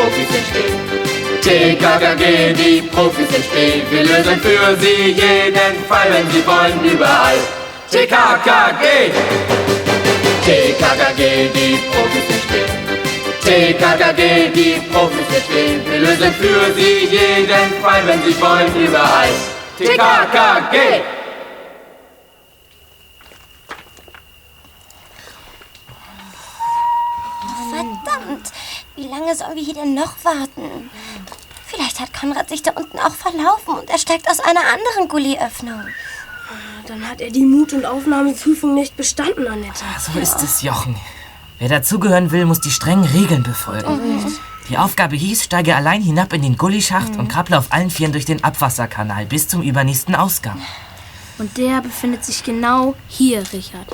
Profis sind stehen. TKKG, die Profis sind stehen. Wir lösen für sie jeden Fall, wenn sie wollen, überall. TKKG! TKKG, die Profis sind stehen. TKKG, die Profis sind stehen. Wir lösen für sie jeden Fall, wenn sie wollen, überall. TKKG! Verdammt! Wie lange sollen wir hier denn noch warten? Vielleicht hat Konrad sich da unten auch verlaufen und er steigt aus einer anderen Gullyöffnung. Dann hat er die Mut- und Aufnahmeprüfung nicht bestanden, Annette. So ist es, Jochen. Wer dazugehören will, muss die strengen Regeln befolgen. Die Aufgabe hieß, steige allein hinab in den Gullischacht und krabble auf allen Vieren durch den Abwasserkanal bis zum übernächsten Ausgang. Und der befindet sich genau hier, Richard.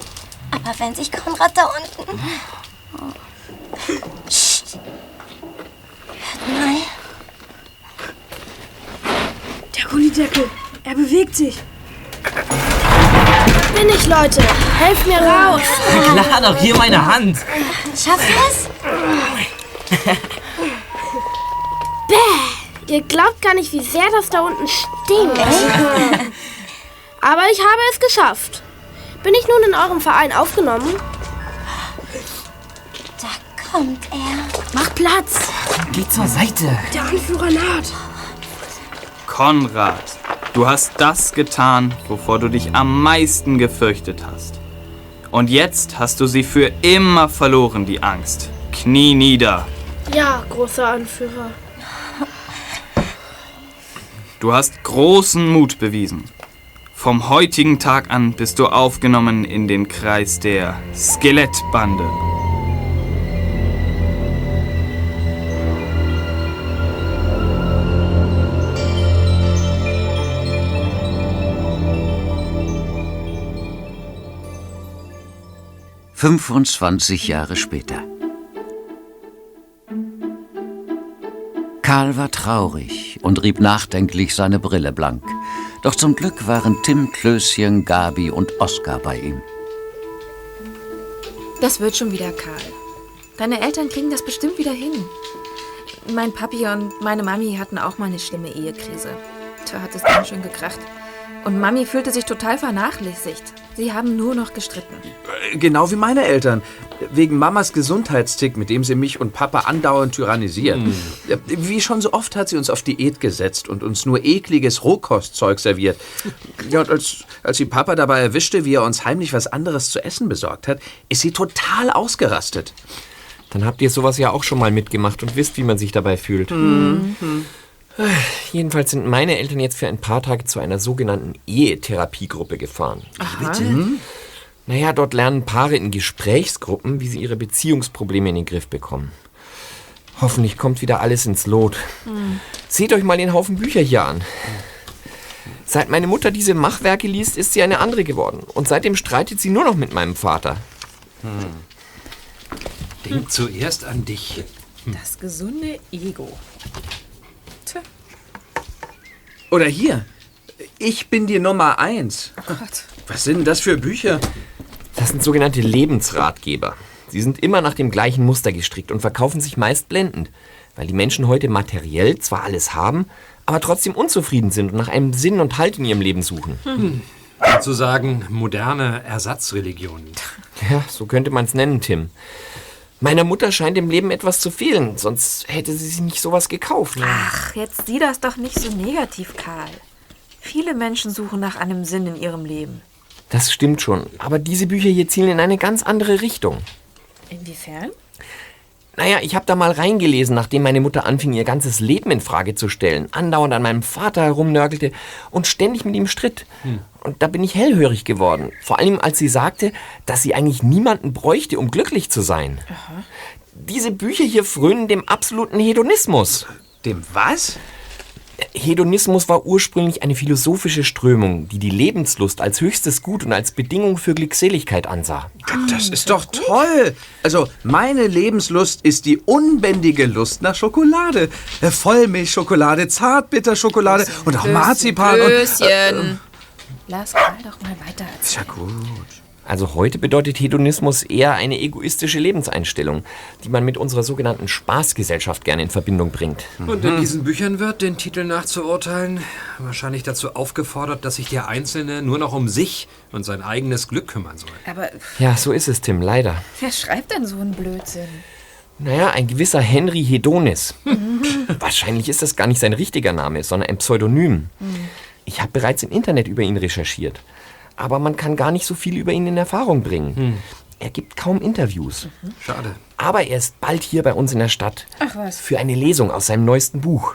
Aber wenn sich Konrad da unten... Psst. Hört mal. Der Gullideckel, er bewegt sich. Bin ich, Leute. Helft mir raus. Klar, doch hier meine Hand. Schaffst du es? Bäh, ihr glaubt gar nicht, wie sehr das da unten stinkt. Aber ich habe es geschafft. Bin ich nun in eurem Verein aufgenommen? Kommt er. Macht Platz. Geh zur Seite. Der Anführer naht. Konrad, du hast das getan, wovor du dich am meisten gefürchtet hast. Und jetzt hast du sie für immer verloren, die Angst. Knie nieder. Ja, großer Anführer. Du hast großen Mut bewiesen. Vom heutigen Tag an bist du aufgenommen in den Kreis der Skelettbande. Fünfundzwanzig Jahre später. Karl war traurig und rieb nachdenklich seine Brille blank. Doch zum Glück waren Tim, Klößchen, Gabi und Oskar bei ihm. Das wird schon wieder, Karl. Deine Eltern kriegen das bestimmt wieder hin. Mein Papi und meine Mami hatten auch mal eine schlimme Ehekrise. Da hat es ganz schön gekracht. Und Mami fühlte sich total vernachlässigt. Sie haben nur noch gestritten. Genau wie meine Eltern. Wegen Mamas Gesundheitstick, mit dem sie mich und Papa andauernd tyrannisiert. Ja, Wie schon so oft hat sie uns auf Diät gesetzt und uns nur ekliges Rohkostzeug serviert. Ja, und als, als sie Papa dabei erwischte, wie er uns heimlich was anderes zu essen besorgt hat, ist sie total ausgerastet. Dann habt ihr sowas ja auch schon mal mitgemacht und wisst, wie man sich dabei fühlt. Jedenfalls sind meine Eltern jetzt für ein paar Tage zu einer sogenannten Ehetherapiegruppe gefahren. Bitte? Naja, dort lernen Paare in Gesprächsgruppen, wie sie ihre Beziehungsprobleme in den Griff bekommen. Hoffentlich kommt wieder alles ins Lot. Seht euch mal den Haufen Bücher hier an. Seit meine Mutter diese Machwerke liest, ist sie eine andere geworden. Und seitdem streitet sie nur noch mit meinem Vater. Denk zuerst an dich. Das gesunde Ego. Oder hier. Ich bin die Nummer eins. Gott. Was sind denn das für Bücher? Das sind sogenannte Lebensratgeber. Sie sind immer nach dem gleichen Muster gestrickt und verkaufen sich meist blendend, weil die Menschen heute materiell zwar alles haben, aber trotzdem unzufrieden sind und nach einem Sinn und Halt in ihrem Leben suchen. Sozusagen moderne Ersatzreligionen. Ja, so könnte man es nennen, Tim. Meiner Mutter scheint im Leben etwas zu fehlen, sonst hätte sie sich nicht sowas gekauft. Ach, jetzt sieh das doch nicht so negativ, Karl. Viele Menschen suchen nach einem Sinn in ihrem Leben. Das stimmt schon, aber diese Bücher hier zielen in eine ganz andere Richtung. Inwiefern? Naja, ich habe da mal reingelesen, nachdem meine Mutter anfing, ihr ganzes Leben in Frage zu stellen, andauernd an meinem Vater herumnörgelte und ständig mit ihm stritt. Und da bin ich hellhörig geworden. Vor allem, als sie sagte, dass sie eigentlich niemanden bräuchte, um glücklich zu sein. Diese Bücher hier frönen dem absoluten Hedonismus. Dem was? Hedonismus war ursprünglich eine philosophische Strömung, die die Lebenslust als höchstes Gut und als Bedingung für Glückseligkeit ansah. Das ist doch toll. Also, meine Lebenslust ist die unbändige Lust nach Schokolade. Äh, Vollmilchschokolade, Zartbitterschokolade und auch Marzipan und... Klößchen. Lass Karl doch mal weiter Ist ja gut. Also heute bedeutet Hedonismus eher eine egoistische Lebenseinstellung, die man mit unserer sogenannten Spaßgesellschaft gerne in Verbindung bringt. Und in diesen Büchern wird, den Titel nachzuurteilen, wahrscheinlich dazu aufgefordert, dass sich der Einzelne nur noch um sich und sein eigenes Glück kümmern soll. Aber Ja, so ist es, Tim, leider. wer schreibt denn so einen Blödsinn? Naja, ein gewisser Henry Hedonis. Wahrscheinlich ist das gar nicht sein richtiger Name, sondern ein Pseudonym. Ich habe bereits im Internet über ihn recherchiert. Aber man kann gar nicht so viel über ihn in Erfahrung bringen. Er gibt kaum Interviews. Schade. Aber er ist bald hier bei uns in der Stadt. Ach was. Für eine Lesung aus seinem neuesten Buch.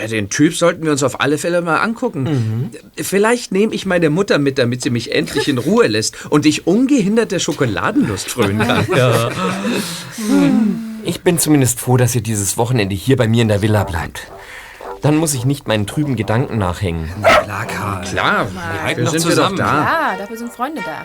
Ja, den Typ sollten wir uns auf alle Fälle mal angucken. Vielleicht nehme ich meine Mutter mit, damit sie mich endlich in Ruhe lässt und ich ungehindert der Schokoladenlust frönen kann. Ja. Ich bin zumindest froh, dass ihr dieses Wochenende hier bei mir in der Villa bleibt. Dann muss ich nicht meinen trüben Gedanken nachhängen. Klar, Karl. Klar, halten dafür noch sind wir zusammen. doch da. Ja, dafür sind Freunde da.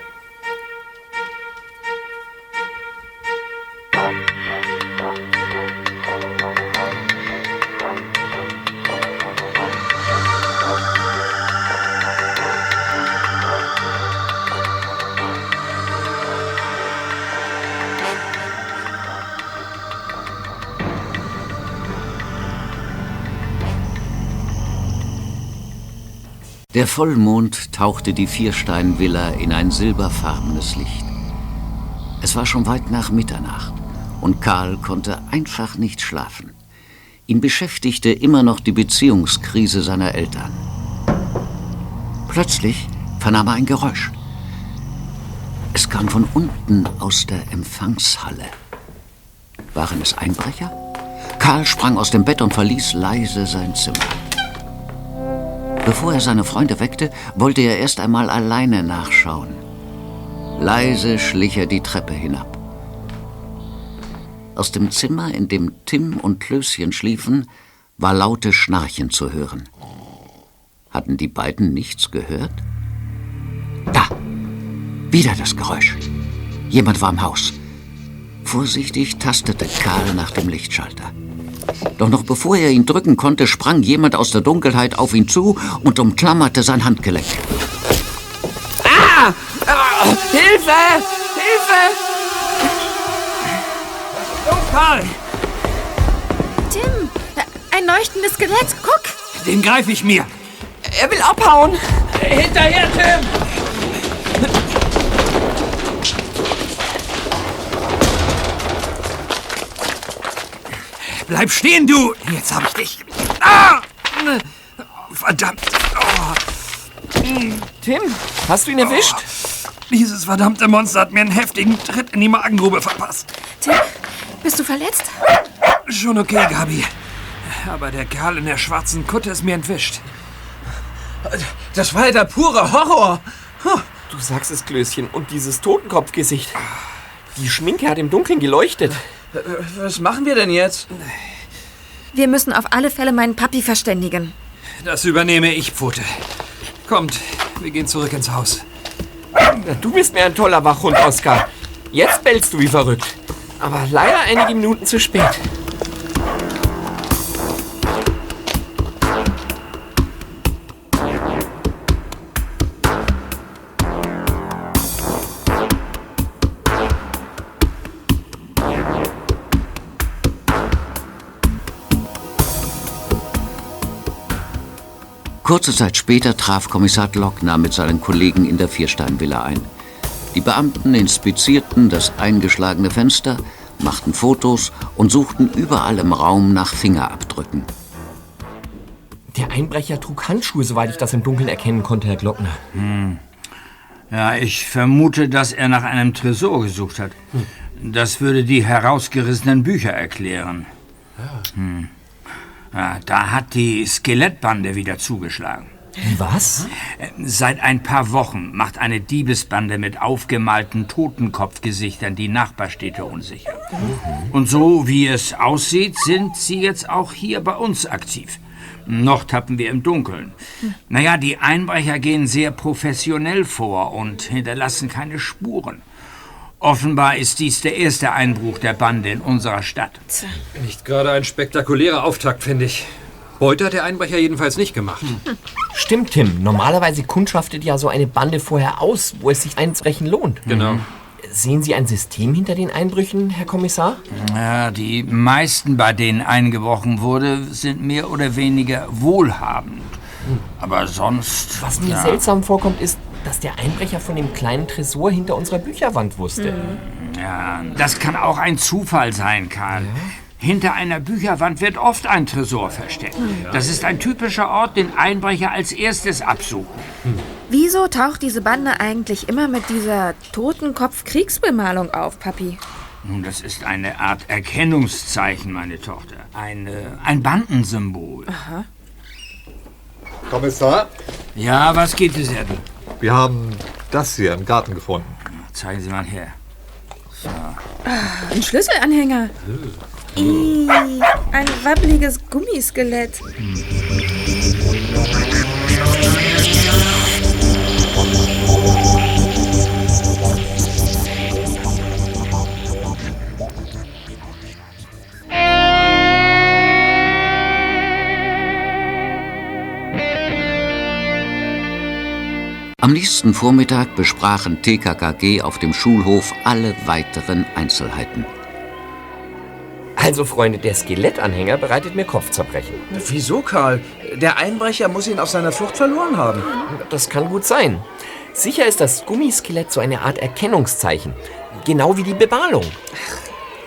Der Vollmond tauchte die Vierstein-Villa in ein silberfarbenes Licht. Es war schon weit nach Mitternacht und Karl konnte einfach nicht schlafen. Ihn beschäftigte immer noch die Beziehungskrise seiner Eltern. Plötzlich vernahm er ein Geräusch. Es kam von unten aus der Empfangshalle. Waren es Einbrecher? Karl sprang aus dem Bett und verließ leise sein Zimmer. Bevor er seine Freunde weckte, wollte er erst einmal alleine nachschauen. Leise schlich er die Treppe hinab. Aus dem Zimmer, in dem Tim und Klößchen schliefen, war lautes Schnarchen zu hören. Hatten die beiden nichts gehört? Da! Wieder das Geräusch. Jemand war im Haus. Vorsichtig tastete Karl nach dem Lichtschalter. Doch noch bevor er ihn drücken konnte, sprang jemand aus der Dunkelheit auf ihn zu und umklammerte sein Handgelenk. Ah! ah! Hilfe! Hilfe! Karl, Tim, ein leuchtendes Skelett. Guck. den greife ich mir. Er will abhauen! Hinterher, Tim! Bleib stehen, du! Jetzt hab ich dich. Ah! Verdammt! Oh, Tim, hast du ihn erwischt? dieses verdammte Monster hat mir einen heftigen Tritt in die Magengrube verpasst. Tim, bist du verletzt? Schon okay, Gabi. Aber der Kerl in der schwarzen Kutte ist mir entwischt. Das war ja der pure Horror. Du sagst es, Klößchen. Und dieses Totenkopfgesicht. Die Schminke hat im Dunkeln geleuchtet. Was machen wir denn jetzt? Wir müssen auf alle Fälle meinen Papi verständigen. Das übernehme ich, Pfote. Kommt, wir gehen zurück ins Haus. Du bist mir ein toller Wachhund, Oskar. Jetzt bellst du wie verrückt. Aber leider einige Minuten zu spät. Kurze Zeit später traf Kommissar Glockner mit seinen Kollegen in der Viersteinvilla ein. Die Beamten inspizierten das eingeschlagene Fenster, machten Fotos und suchten überall im Raum nach Fingerabdrücken. Der Einbrecher trug Handschuhe, soweit ich das im Dunkeln erkennen konnte, Herr Glockner. Ja, ich vermute, dass er nach einem Tresor gesucht hat. Das würde die herausgerissenen Bücher erklären. Hm. Ja, da hat die Skelettbande wieder zugeschlagen. Was? Seit ein paar Wochen macht eine Diebesbande mit aufgemalten Totenkopfgesichtern die Nachbarstädte unsicher. Und so wie es aussieht, sind sie jetzt auch hier bei uns aktiv. Noch tappen wir im Dunkeln. Naja, die Einbrecher gehen sehr professionell vor und hinterlassen keine Spuren. Offenbar ist dies der erste Einbruch der Bande in unserer Stadt. Nicht gerade ein spektakulärer Auftakt, finde ich. Beute hat der Einbrecher jedenfalls nicht gemacht. Stimmt, Tim. Normalerweise kundschaftet ja so eine Bande vorher aus, wo es sich einbrechen lohnt. Genau. Sehen Sie ein System hinter den Einbrüchen, Herr Kommissar? Ja, die meisten, bei denen eingebrochen wurde, sind mehr oder weniger wohlhabend. Aber sonst. Was mir ja. seltsam vorkommt, ist, dass der Einbrecher von dem kleinen Tresor hinter unserer Bücherwand wusste. Ja, das kann auch ein Zufall sein, Karl. Hinter einer Bücherwand wird oft ein Tresor versteckt. Das ist ein typischer Ort, den Einbrecher als erstes absuchen. Wieso taucht diese Bande eigentlich immer mit dieser Totenkopf-Kriegsbemalung auf, Papi? Nun, das ist eine Art Erkennungszeichen, meine Tochter. Ein, äh, ein Bandensymbol. Aha. Kommissar, Ja, was geht es, Erde? Wir haben das hier im Garten gefunden. Zeigen Sie mal her. So. Ah, ein Schlüsselanhänger. Ih, ein wabbeliges Gummiskelett. Am nächsten Vormittag besprachen TKKG auf dem Schulhof alle weiteren Einzelheiten. Also, Freunde, der Skelettanhänger bereitet mir Kopfzerbrechen. Wieso, Karl? Der Einbrecher muss ihn auf seiner Flucht verloren haben. Das kann gut sein. Sicher ist das Gummiskelett so eine Art Erkennungszeichen. Genau wie die Bemalung.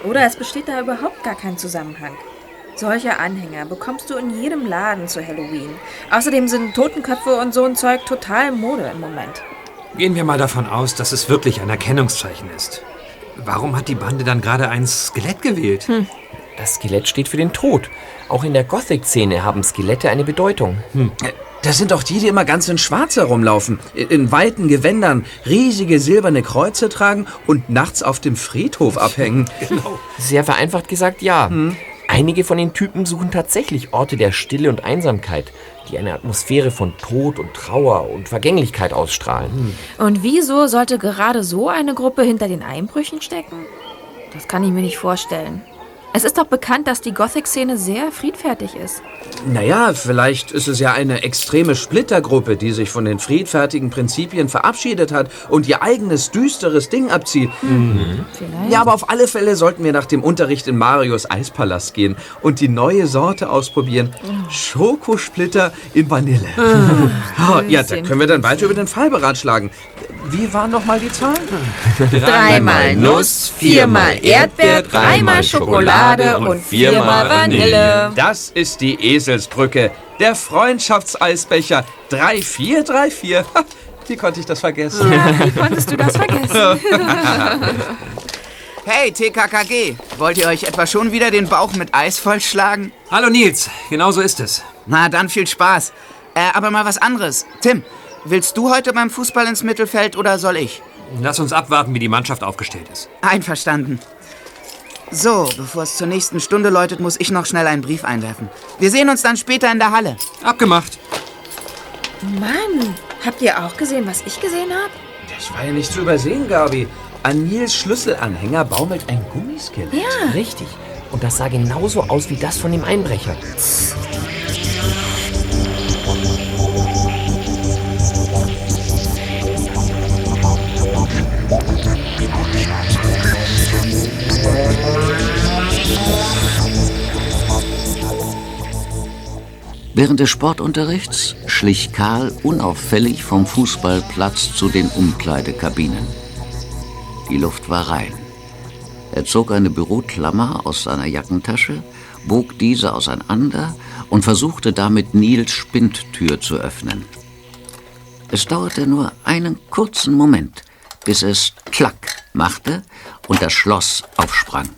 Oder es besteht da überhaupt gar kein Zusammenhang. Solche Anhänger bekommst du in jedem Laden zu Halloween. Außerdem sind Totenköpfe und so ein Zeug total Mode im Moment. Gehen wir mal davon aus, dass es wirklich ein Erkennungszeichen ist. Warum hat die Bande dann gerade ein Skelett gewählt? Das Skelett steht für den Tod. Auch in der Gothic-Szene haben Skelette eine Bedeutung. Das sind doch die, die immer ganz in Schwarz herumlaufen, in, in weiten Gewändern, riesige silberne Kreuze tragen und nachts auf dem Friedhof abhängen. Sehr vereinfacht gesagt, ja. Einige von den Typen suchen tatsächlich Orte der Stille und Einsamkeit, die eine Atmosphäre von Tod und Trauer und Vergänglichkeit ausstrahlen. Und wieso sollte gerade so eine Gruppe hinter den Einbrüchen stecken? Das kann ich mir nicht vorstellen. Es ist doch bekannt, dass die Gothic-Szene sehr friedfertig ist. Naja, vielleicht ist es ja eine extreme Splittergruppe, die sich von den friedfertigen Prinzipien verabschiedet hat und ihr eigenes düsteres Ding abzieht. Vielleicht. Ja, aber auf alle Fälle sollten wir nach dem Unterricht in Marios Eispalast gehen und die neue Sorte ausprobieren. Schokosplitter in Vanille. Oh, ja, da können wir dann weiter über den Fall beratschlagen. Wie waren noch mal die Zahlen? Dreimal Nuss, viermal Erdbeer, dreimal Schokolade und viermal Vanille. Das ist die Eselsbrücke. Der Freundschaftseisbecher. 3434. Ha, Wie konnte ich das vergessen? Ja, wie konntest du das vergessen? Hey, TKKG, wollt ihr euch etwa schon wieder den Bauch mit Eis vollschlagen? Hallo Nils, genau so ist es. Na, dann viel Spaß. Äh, aber mal was anderes. Tim, willst du heute beim Fußball ins Mittelfeld oder soll ich? Lass uns abwarten, wie die Mannschaft aufgestellt ist. Einverstanden. So, bevor es zur nächsten Stunde läutet, muss ich noch schnell einen Brief einwerfen. Wir sehen uns dann später in der Halle. Abgemacht. Mann, habt ihr auch gesehen, was ich gesehen habe? Das war ja nicht zu übersehen, Gabi. An Nils Schlüsselanhänger baumelt ein Gummiskelett. Ja. Richtig. Und das sah genauso aus wie das von dem Einbrecher. Während des Sportunterrichts schlich Karl unauffällig vom Fußballplatz zu den Umkleidekabinen. Die Luft war rein. Er zog eine Büroklammer aus seiner Jackentasche, bog diese auseinander und versuchte damit Nils Spindtür zu öffnen. Es dauerte nur einen kurzen Moment, bis es Klack machte und das Schloss aufsprang.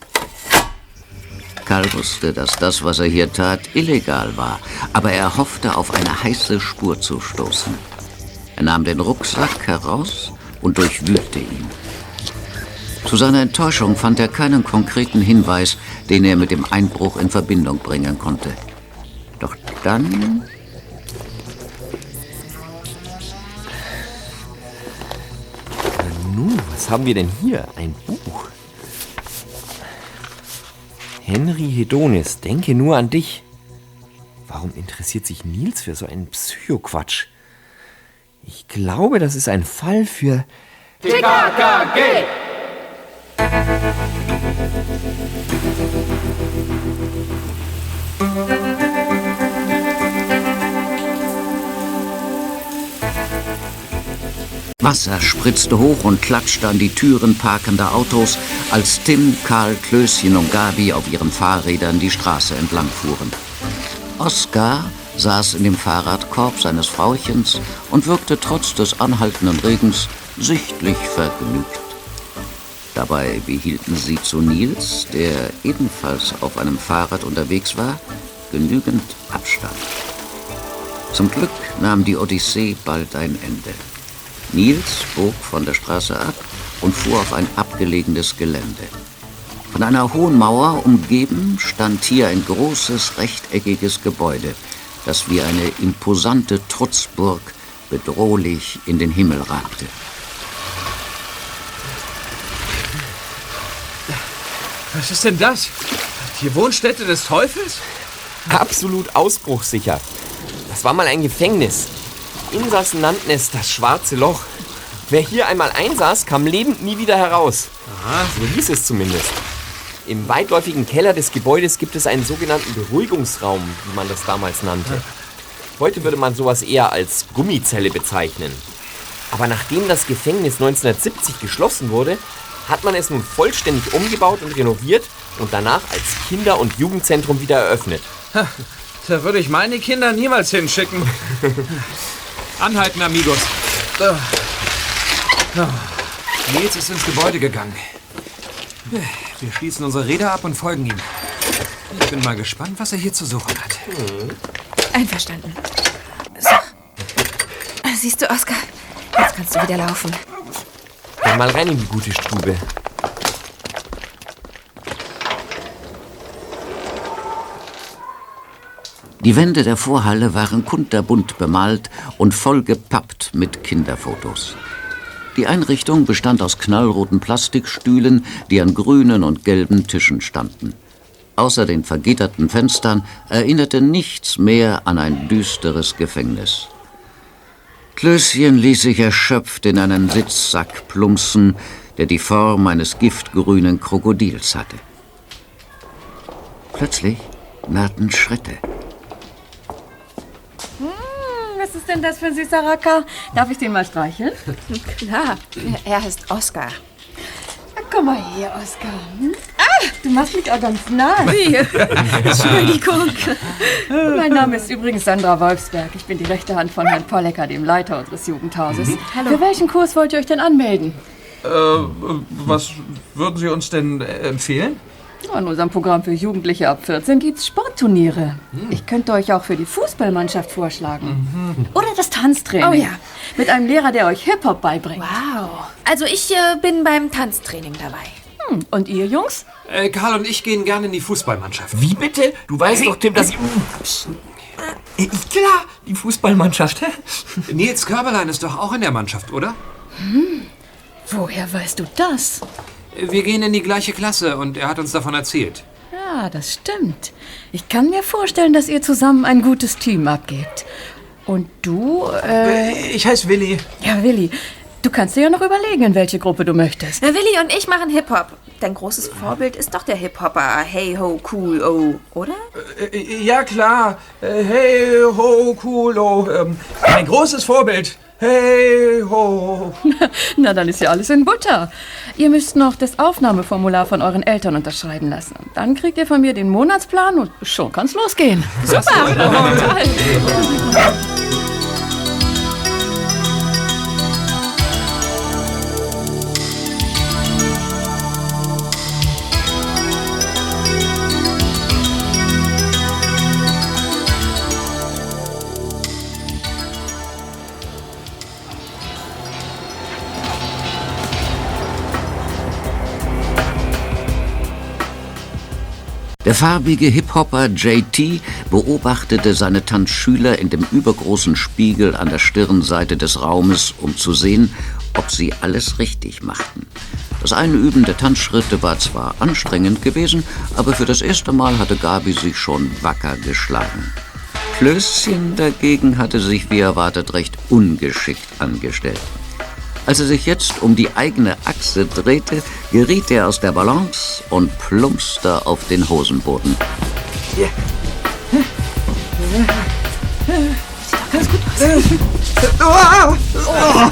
Karl wusste, dass das, was er hier tat, illegal war, aber er hoffte, auf eine heiße Spur zu stoßen. Er nahm den Rucksack heraus und durchwühlte ihn. Zu seiner Enttäuschung fand er keinen konkreten Hinweis, den er mit dem Einbruch in Verbindung bringen konnte. Doch dann haben wir denn hier? Ein Buch. Henry Hedonis, denke nur an dich. Warum interessiert sich Nils für so einen Psychoquatsch? Ich glaube, das ist ein Fall für... TKKG! Wasser spritzte hoch und klatschte an die Türen parkender Autos, als Tim, Karl, Klößchen und Gabi auf ihren Fahrrädern die Straße entlang fuhren. Oskar saß in dem Fahrradkorb seines Frauchens und wirkte trotz des anhaltenden Regens sichtlich vergnügt. Dabei behielten sie zu Nils, der ebenfalls auf einem Fahrrad unterwegs war, genügend Abstand. Zum Glück nahm die Odyssee bald ein Ende. Nils bog von der Straße ab und fuhr auf ein abgelegenes Gelände. Von einer hohen Mauer umgeben stand hier ein großes rechteckiges Gebäude, das wie eine imposante Trutzburg bedrohlich in den Himmel ragte. Was ist denn das? Die Wohnstätte des Teufels? Absolut ausbruchssicher. Das war mal ein Gefängnis. Insassen nannten es das schwarze Loch. Wer hier einmal einsaß, kam lebend nie wieder heraus. Aha. So hieß es zumindest. Im weitläufigen Keller des Gebäudes gibt es einen sogenannten Beruhigungsraum, wie man das damals nannte. Heute würde man sowas eher als Gummizelle bezeichnen. Aber nachdem das Gefängnis 1970 geschlossen wurde, hat man es nun vollständig umgebaut und renoviert und danach als Kinder- und Jugendzentrum wieder eröffnet. Da würde ich meine Kinder niemals hinschicken. Anhalten, Amigos. Nils ist ins Gebäude gegangen. Wir schließen unsere Räder ab und folgen ihm. Ich bin mal gespannt, was er hier zu suchen hat. Einverstanden. So. Siehst du, Oskar? Jetzt kannst du wieder laufen. Dann mal rein in die gute Stube. Die Wände der Vorhalle waren kunterbunt bemalt und vollgepappt mit Kinderfotos. Die Einrichtung bestand aus knallroten Plastikstühlen, die an grünen und gelben Tischen standen. Außer den vergitterten Fenstern erinnerte nichts mehr an ein düsteres Gefängnis. Klößchen ließ sich erschöpft in einen Sitzsack plumpsen, der die Form eines giftgrünen Krokodils hatte. Plötzlich nahten Schritte. Hm, was ist denn das für ein süßer Racker? Darf ich den mal streicheln? Klar, er heißt Oskar. Komm mal her, Oskar. Hm? Ah, du machst mich auch ganz nah. Wie? Entschuldigung. Mein Name ist übrigens Sandra Wolfsberg. Ich bin die rechte Hand von Herrn Pollecker, dem Leiter unseres Jugendhauses. Mhm. Hallo. Für welchen Kurs wollt ihr euch denn anmelden? Äh, was würden Sie uns denn empfehlen? In unserem Programm für Jugendliche ab 14 gibt's Sportturniere. Hm. Ich könnte euch auch für die Fußballmannschaft vorschlagen. Oder das Tanztraining. Oh ja. Mit einem Lehrer, der euch Hip-Hop beibringt. Wow. Also ich äh, bin beim Tanztraining dabei. Hm. Und ihr Jungs? Äh, Karl und ich gehen gerne in die Fußballmannschaft. Wie bitte? Du weißt doch, Tim, dass ich... Äh, Klar, die Fußballmannschaft. Nils Körberlein ist doch auch in der Mannschaft, oder? Hm. Woher weißt du das? Wir gehen in die gleiche Klasse und er hat uns davon erzählt. Ja, das stimmt. Ich kann mir vorstellen, dass ihr zusammen ein gutes Team abgebt. Und du, äh... Ich heiße Willi. Ja, Willi. Du kannst dir ja noch überlegen, in welche Gruppe du möchtest. Na, Willi und ich machen Hip-Hop. Dein großes Vorbild ist doch der Hip-Hopper Hey Ho Cool Oh, oder? Äh, Ja, klar. Äh, Hey, ho, cool, oh. Mein großes Vorbild. Hey, ho. Na, dann ist ja alles in Butter. Ihr müsst noch das Aufnahmeformular von euren Eltern unterschreiben lassen. Dann kriegt ihr von mir den Monatsplan und schon kann's losgehen. Super! Der farbige Hip-Hopper JT beobachtete seine Tanzschüler in dem übergroßen Spiegel an der Stirnseite des Raumes, um zu sehen, ob sie alles richtig machten. Das Einüben der Tanzschritte war zwar anstrengend gewesen, aber für das erste Mal hatte Gabi sich schon wacker geschlagen. Klößchen dagegen hatte sich wie erwartet recht ungeschickt angestellt. Als er sich jetzt um die eigene Achse drehte, geriet er aus der Balance und plumpste auf den Hosenboden. Ja. Alles gut. Oh, oh.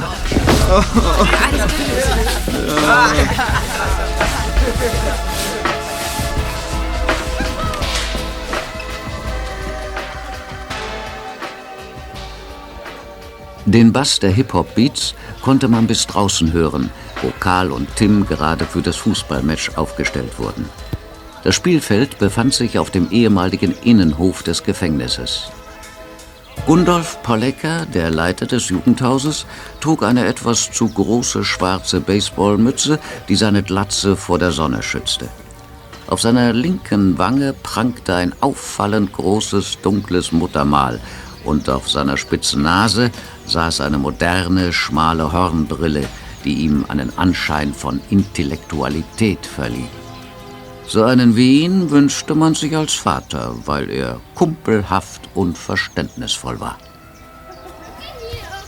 Den Bass der Hip-Hop-Beats konnte man bis draußen hören, wo Karl und Tim gerade für das Fußballmatch aufgestellt wurden. Das Spielfeld befand sich auf dem ehemaligen Innenhof des Gefängnisses. Gundolf Pollecker, der Leiter des Jugendhauses, trug eine etwas zu große schwarze Baseballmütze, die seine Glatze vor der Sonne schützte. Auf seiner linken Wange prangte ein auffallend großes dunkles Muttermal und auf seiner spitzen Nase saß eine moderne, schmale Hornbrille, die ihm einen Anschein von Intellektualität verlieh. So einen wie ihn wünschte man sich als Vater, weil er kumpelhaft und verständnisvoll war.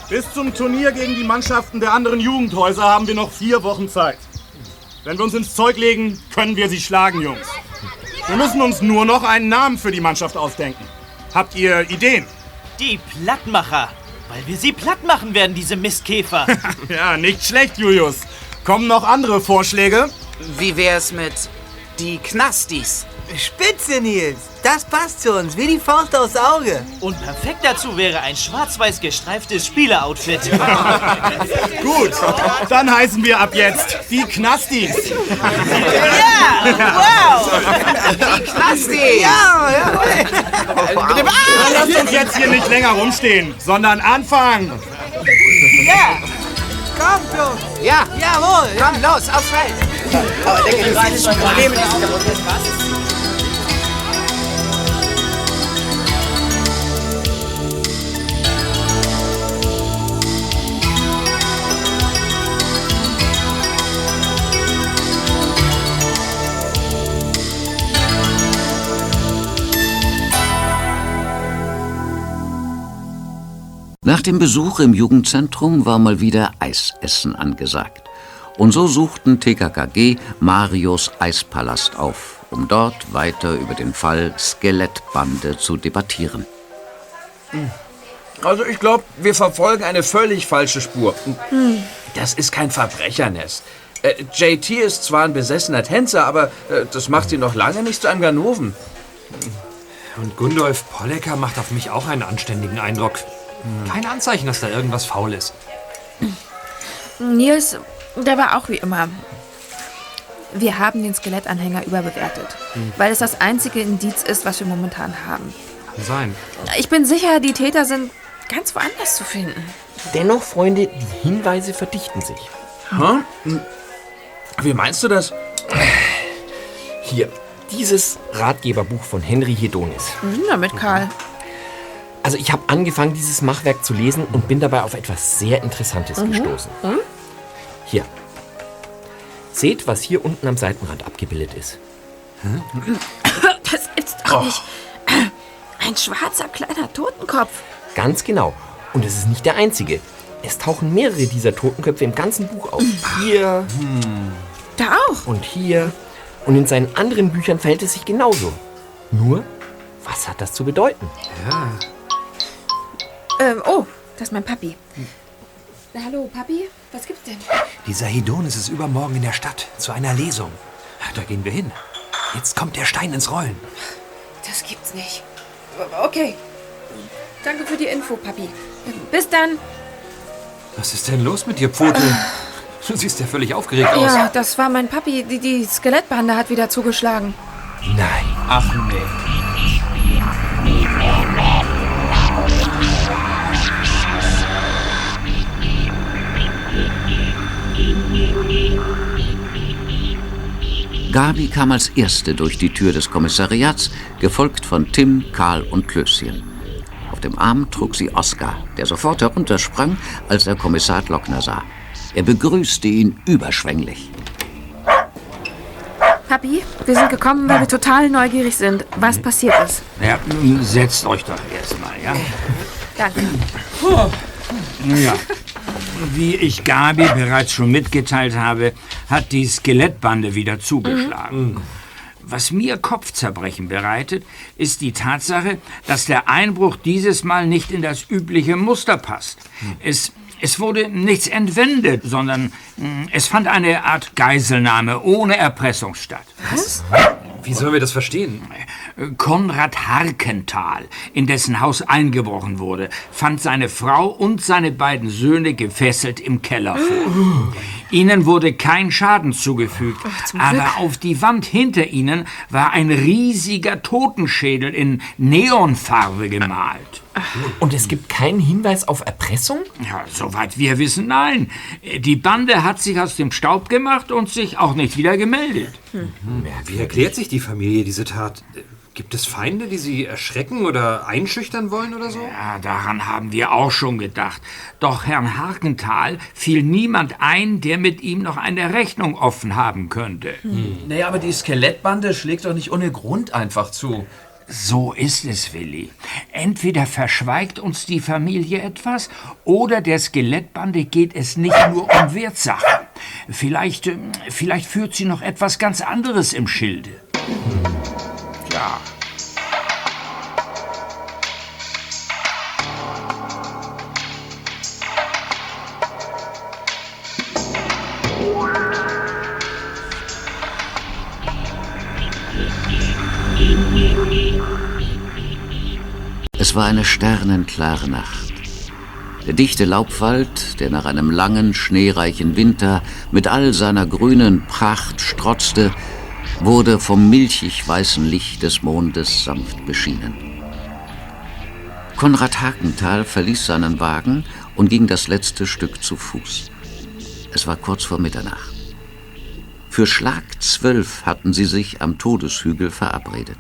Bis zum Turnier gegen die Mannschaften der anderen Jugendhäuser haben wir noch vier Wochen Zeit. Wenn wir uns ins Zeug legen, können wir sie schlagen, Jungs. Wir müssen uns nur noch einen Namen für die Mannschaft ausdenken. Habt ihr Ideen? Die Plattmacher. Weil wir sie platt machen werden, diese Mistkäfer. ja, nicht schlecht, Julius. Kommen noch andere Vorschläge? Wie wär's mit die Knastis? Spitze, Nils. Das passt zu uns, wie die Faust aufs Auge. Und perfekt dazu wäre ein schwarz-weiß gestreiftes Spieleroutfit. Gut, dann heißen wir ab jetzt die Knastis. Ja, wow. Die Knastis. Ja, ja. Lasst uns jetzt hier nicht länger rumstehen, sondern anfangen. Ja. Kommt, Jungs. Ja. Jawohl. Komm, los, aufs Feld. Aber denke, du weißt schon, Probleme nicht Nach dem Besuch im Jugendzentrum war mal wieder Eisessen angesagt. Und so suchten TKKG Marios Eispalast auf, um dort weiter über den Fall Skelettbande zu debattieren. Also ich glaube, wir verfolgen eine völlig falsche Spur. Das ist kein Verbrechernest. Äh, JT ist zwar ein besessener Tänzer, aber äh, das macht ihn noch lange nicht zu einem Ganoven. Und Gundolf Pollecker macht auf mich auch einen anständigen Eindruck. Kein Anzeichen, dass da irgendwas faul ist. Nils, der war auch wie immer. Wir haben den Skelettanhänger überbewertet, Hm. weil es das einzige Indiz ist, was wir momentan haben. Kann sein. Ich bin sicher, die Täter sind ganz woanders zu finden. Dennoch, Freunde, die Hinweise verdichten sich. Hm? Wie meinst du das? Hier, dieses Ratgeberbuch von Henry Hedonis. Denn damit, Karl? Also ich habe angefangen, dieses Machwerk zu lesen und bin dabei auf etwas sehr Interessantes Mhm. gestoßen. Hm? Hier. Seht, was hier unten am Seitenrand abgebildet ist. Das gibt's doch nicht. Ein schwarzer kleiner Totenkopf. Ganz genau. Und es ist nicht der einzige. Es tauchen mehrere dieser Totenköpfe im ganzen Buch auf. Hier Da auch. und hier. Und in seinen anderen Büchern verhält es sich genauso. Nur, was hat das zu bedeuten? Ja. Ähm, oh, das ist mein Papi. Na, hallo, Papi? Was gibt's denn? Dieser Hedonis ist übermorgen in der Stadt zu einer Lesung. Da gehen wir hin. Jetzt kommt der Stein ins Rollen. Das gibt's nicht. Okay. Danke für die Info, Papi. Bis dann. Was ist denn los mit dir, Pfote? Du siehst ja völlig aufgeregt aus. Ja, das war mein Papi. Die, die Skelettbande hat wieder zugeschlagen. Nein. Ach nee. Gabi kam als Erste durch die Tür des Kommissariats, gefolgt von Tim, Karl und Klößchen. Auf dem Arm trug sie Oskar, der sofort heruntersprang, als er Kommissar Lockner sah. Er begrüßte ihn überschwänglich. Papi, wir sind gekommen, weil wir total neugierig sind, was passiert ist. Ja, setzt euch doch erstmal, ja? Danke. Ja. Wie ich Gabi bereits schon mitgeteilt habe, hat die Skelettbande wieder zugeschlagen. Was mir Kopfzerbrechen bereitet, ist die Tatsache, dass der Einbruch dieses Mal nicht in das übliche Muster passt. Es, es wurde nichts entwendet, sondern mh, es fand eine Art Geiselnahme ohne Erpressung statt. Was? Wie sollen wir das verstehen? Konrad Harkenthal, in dessen Haus eingebrochen wurde, fand seine Frau und seine beiden Söhne gefesselt im Keller vor. Ihnen wurde kein Schaden zugefügt, zum aber Glück. auf die Wand hinter ihnen war ein riesiger Totenschädel in Neonfarbe gemalt. Und es gibt keinen Hinweis auf Erpressung? Ja, soweit wir wissen, nein. Die Bande hat sich aus dem Staub gemacht und sich auch nicht wieder gemeldet. Wie erklärt sich die Familie diese Tat? Gibt es Feinde, die sie erschrecken oder einschüchtern wollen oder so? Ja, daran haben wir auch schon gedacht. Doch Herrn Harkenthal fiel niemand ein, der mit ihm noch eine Rechnung offen haben könnte. Naja, aber die Skelettbande schlägt doch nicht ohne Grund einfach zu. So ist es, Willi. Entweder verschweigt uns die Familie etwas oder der Skelettbande geht es nicht nur um Wertsachen. Vielleicht, ähm, vielleicht führt sie noch etwas ganz anderes im Schilde. Ja. Es war eine sternenklare Nacht. Der dichte Laubwald, der nach einem langen, schneereichen Winter mit all seiner grünen Pracht strotzte, wurde vom milchig weißen Licht des Mondes sanft beschienen. Konrad Hakenthal verließ seinen Wagen und ging das letzte Stück zu Fuß. Es war kurz vor Mitternacht. Für Schlag zwölf hatten sie sich am Todeshügel verabredet.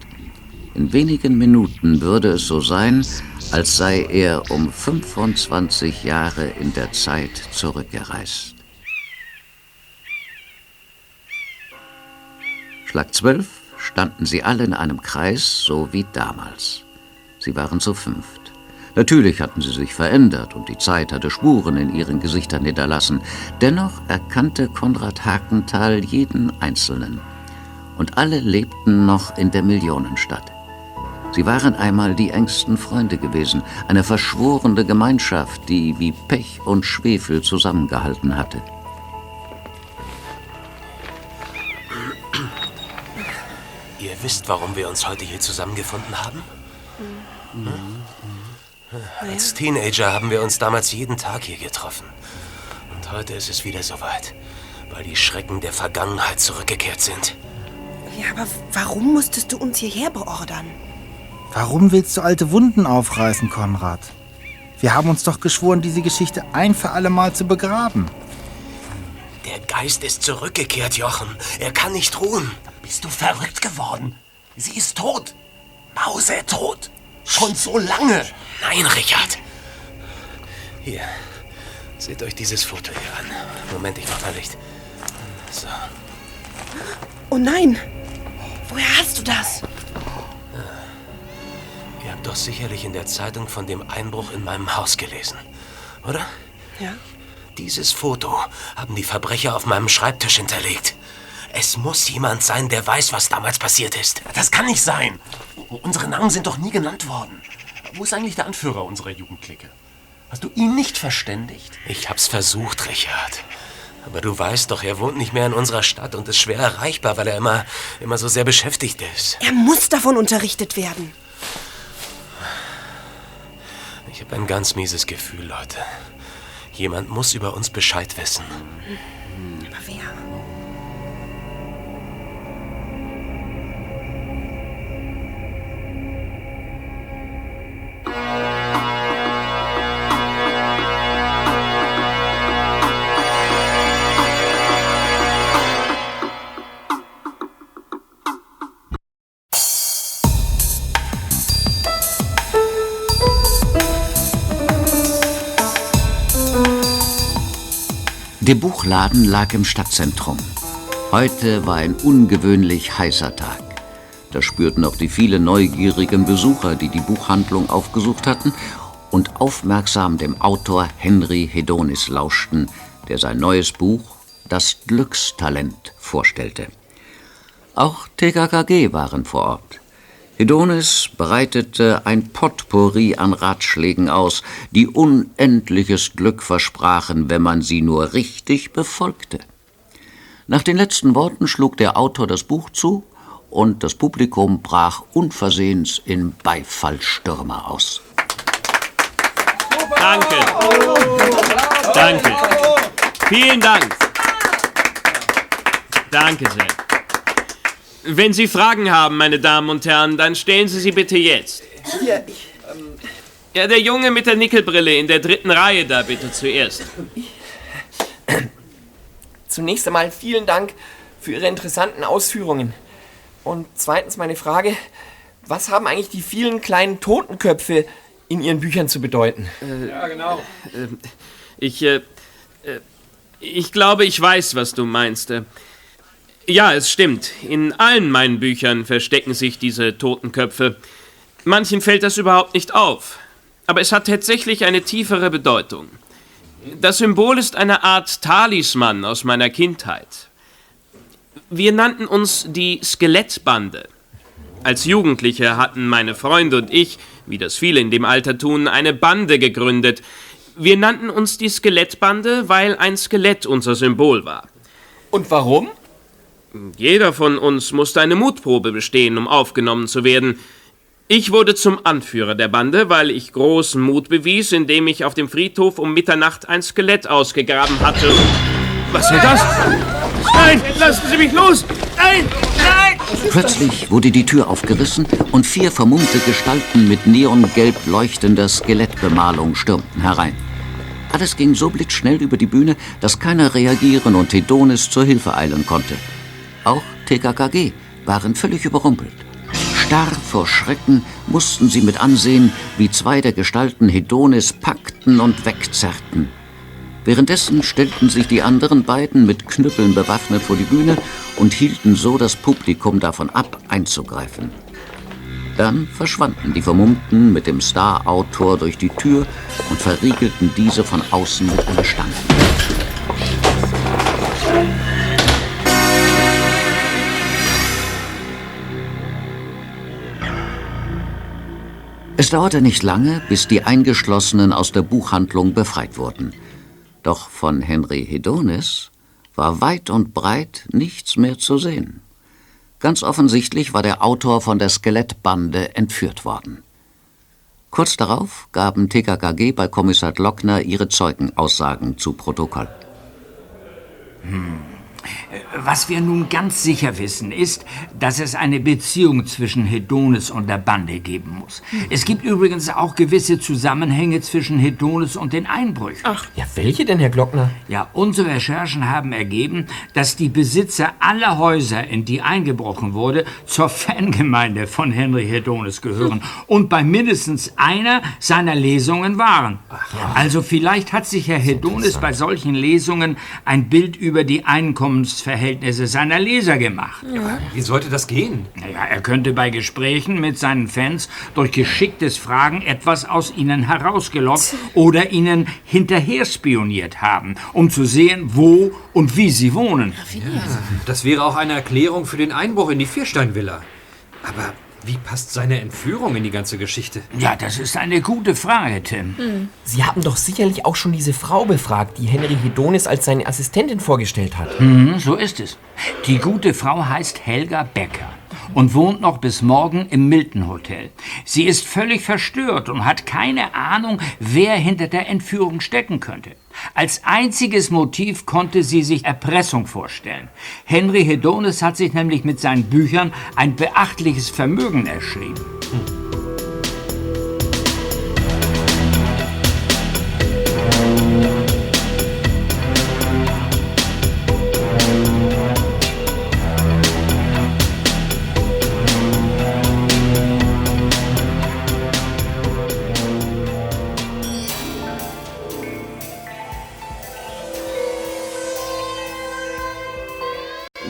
In wenigen Minuten würde es so sein, als sei er um 25 Jahre in der Zeit zurückgereist. Schlag zwölf standen sie alle in einem Kreis, so wie damals. Sie waren zu fünft. Natürlich hatten sie sich verändert und die Zeit hatte Spuren in ihren Gesichtern hinterlassen. Dennoch erkannte Konrad Hakenthal jeden Einzelnen. Und alle lebten noch in der Millionenstadt. Sie waren einmal die engsten Freunde gewesen, eine verschworene Gemeinschaft, die wie Pech und Schwefel zusammengehalten hatte. Wisst, warum wir uns heute hier zusammengefunden haben? Hm? Als Teenager haben wir uns damals jeden Tag hier getroffen. Und heute ist es wieder soweit, weil die Schrecken der Vergangenheit zurückgekehrt sind. Ja, aber warum musstest du uns hierher beordern? Warum willst du alte Wunden aufreißen, Konrad? Wir haben uns doch geschworen, diese Geschichte ein für alle Mal zu begraben. Der Geist ist zurückgekehrt, Jochen. Er kann nicht ruhen. Bist du verrückt geworden? Sie ist tot. Mausetot. Schon so lange. Nein, Richard. Hier. Seht euch dieses Foto hier an. Moment, ich mach mal Licht. So. Oh nein! Woher hast du das? Ihr habt doch sicherlich in der Zeitung von dem Einbruch in meinem Haus gelesen, oder? Ja. Dieses Foto haben die Verbrecher auf meinem Schreibtisch hinterlegt. Es muss jemand sein, der weiß, was damals passiert ist. Das kann nicht sein. Unsere Namen sind doch nie genannt worden. Wo ist eigentlich der Anführer unserer Jugendklicke? Hast du ihn nicht verständigt? Ich hab's versucht, Richard. Aber du weißt doch, er wohnt nicht mehr in unserer Stadt und ist schwer erreichbar, weil er immer, immer so sehr beschäftigt ist. Er muss davon unterrichtet werden. Ich habe ein ganz mieses Gefühl, Leute. Jemand muss über uns Bescheid wissen. Aber wer? Der Buchladen lag im Stadtzentrum. Heute war ein ungewöhnlich heißer Tag. Das spürten auch die vielen neugierigen Besucher, die die Buchhandlung aufgesucht hatten und aufmerksam dem Autor Henry Hedonis lauschten, der sein neues Buch Das Glückstalent vorstellte. Auch TKKG waren vor Ort. Hedonis bereitete ein Potpourri an Ratschlägen aus, die unendliches Glück versprachen, wenn man sie nur richtig befolgte. Nach den letzten Worten schlug der Autor das Buch zu und das Publikum brach unversehens in Beifallstürmer aus. Danke. Danke. Vielen Dank. Danke sehr. Wenn Sie Fragen haben, meine Damen und Herren, dann stellen Sie sie bitte jetzt. Hier, ich, Ja, der Junge mit der Nickelbrille in der dritten Reihe da bitte zuerst. Zunächst einmal vielen Dank für Ihre interessanten Ausführungen. Und zweitens meine Frage, was haben eigentlich die vielen kleinen Totenköpfe in Ihren Büchern zu bedeuten? Ja, genau. Ich, äh, äh, ich glaube, ich weiß, was du meinst. Ja, es stimmt. In allen meinen Büchern verstecken sich diese Totenköpfe. Manchen fällt das überhaupt nicht auf. Aber es hat tatsächlich eine tiefere Bedeutung. Das Symbol ist eine Art Talisman aus meiner Kindheit. Wir nannten uns die Skelettbande. Als Jugendliche hatten meine Freunde und ich, wie das viele in dem Alter tun, eine Bande gegründet. Wir nannten uns die Skelettbande, weil ein Skelett unser Symbol war. Und warum? Jeder von uns musste eine Mutprobe bestehen, um aufgenommen zu werden. Ich wurde zum Anführer der Bande, weil ich großen Mut bewies, indem ich auf dem Friedhof um Mitternacht ein Skelett ausgegraben hatte. Was war das? Nein, lassen Sie mich los! Nein, nein! Plötzlich wurde die Tür aufgerissen und vier vermummte Gestalten mit neongelb leuchtender Skelettbemalung stürmten herein. Alles ging so blitzschnell über die Bühne, dass keiner reagieren und Hedonis zur Hilfe eilen konnte. Auch TKKG waren völlig überrumpelt. Starr vor Schrecken mussten sie mit ansehen, wie zwei der Gestalten Hedonis packten und wegzerrten. Währenddessen stellten sich die anderen beiden mit Knüppeln bewaffnet vor die Bühne und hielten so das Publikum davon ab, einzugreifen. Dann verschwanden die Vermummten mit dem Star-Autor durch die Tür und verriegelten diese von außen mit einer Stange. Es dauerte nicht lange, bis die Eingeschlossenen aus der Buchhandlung befreit wurden. Doch von Henry Hedonis war weit und breit nichts mehr zu sehen. Ganz offensichtlich war der Autor von der Skelettbande entführt worden. Kurz darauf gaben TKKG bei Kommissar Glockner ihre Zeugenaussagen zu Protokoll. Hm. Was wir nun ganz sicher wissen, ist, dass es eine Beziehung zwischen Hedonis und der Bande geben muss. Es gibt übrigens auch gewisse Zusammenhänge zwischen Hedonis und den Einbrüchen. Ach, ja, welche denn, Herr Glockner? Ja, unsere Recherchen haben ergeben, dass die Besitzer aller Häuser, in die eingebrochen wurde, zur Fangemeinde von Henry Hedonis gehören und bei mindestens einer seiner Lesungen waren. Also vielleicht hat sich Herr Hedonis bei solchen Lesungen ein Bild über die Einkommensverhältnisse seiner Leser gemacht. Wie sollte das gehen? Naja, er könnte bei Gesprächen mit seinen Fans durch geschicktes Fragen etwas aus ihnen herausgelockt oder ihnen hinterher spioniert haben, um zu sehen, wo und wie sie wohnen. Das wäre auch eine Erklärung für den Einbruch in die Viersteinvilla. Aber wie passt seine Entführung in die ganze Geschichte? Ja, das ist eine gute Frage, Tim. Sie haben doch sicherlich auch schon diese Frau befragt, die Henry Hedonis als seine Assistentin vorgestellt hat. Mhm, so ist es. Die gute Frau heißt Helga Becker und wohnt noch bis morgen im Milton Hotel. Sie ist völlig verstört und hat keine Ahnung, wer hinter der Entführung stecken könnte. Als einziges Motiv konnte sie sich Erpressung vorstellen. Henry Hedonis hat sich nämlich mit seinen Büchern ein beachtliches Vermögen erschrieben.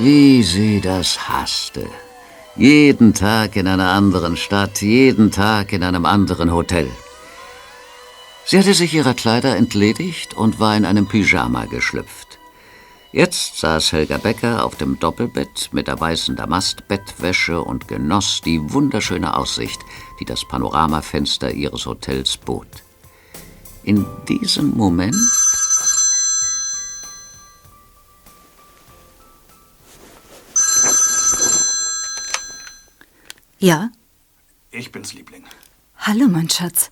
Wie sie das hasste. Jeden Tag in einer anderen Stadt, jeden Tag in einem anderen Hotel. Sie hatte sich ihrer Kleider entledigt und war in einem Pyjama geschlüpft. Jetzt saß Helga Becker auf dem Doppelbett mit der weißen Damastbettwäsche und genoss die wunderschöne Aussicht, die das Panoramafenster ihres Hotels bot. In diesem Moment Ja? Ich bin's, Liebling. Hallo, mein Schatz.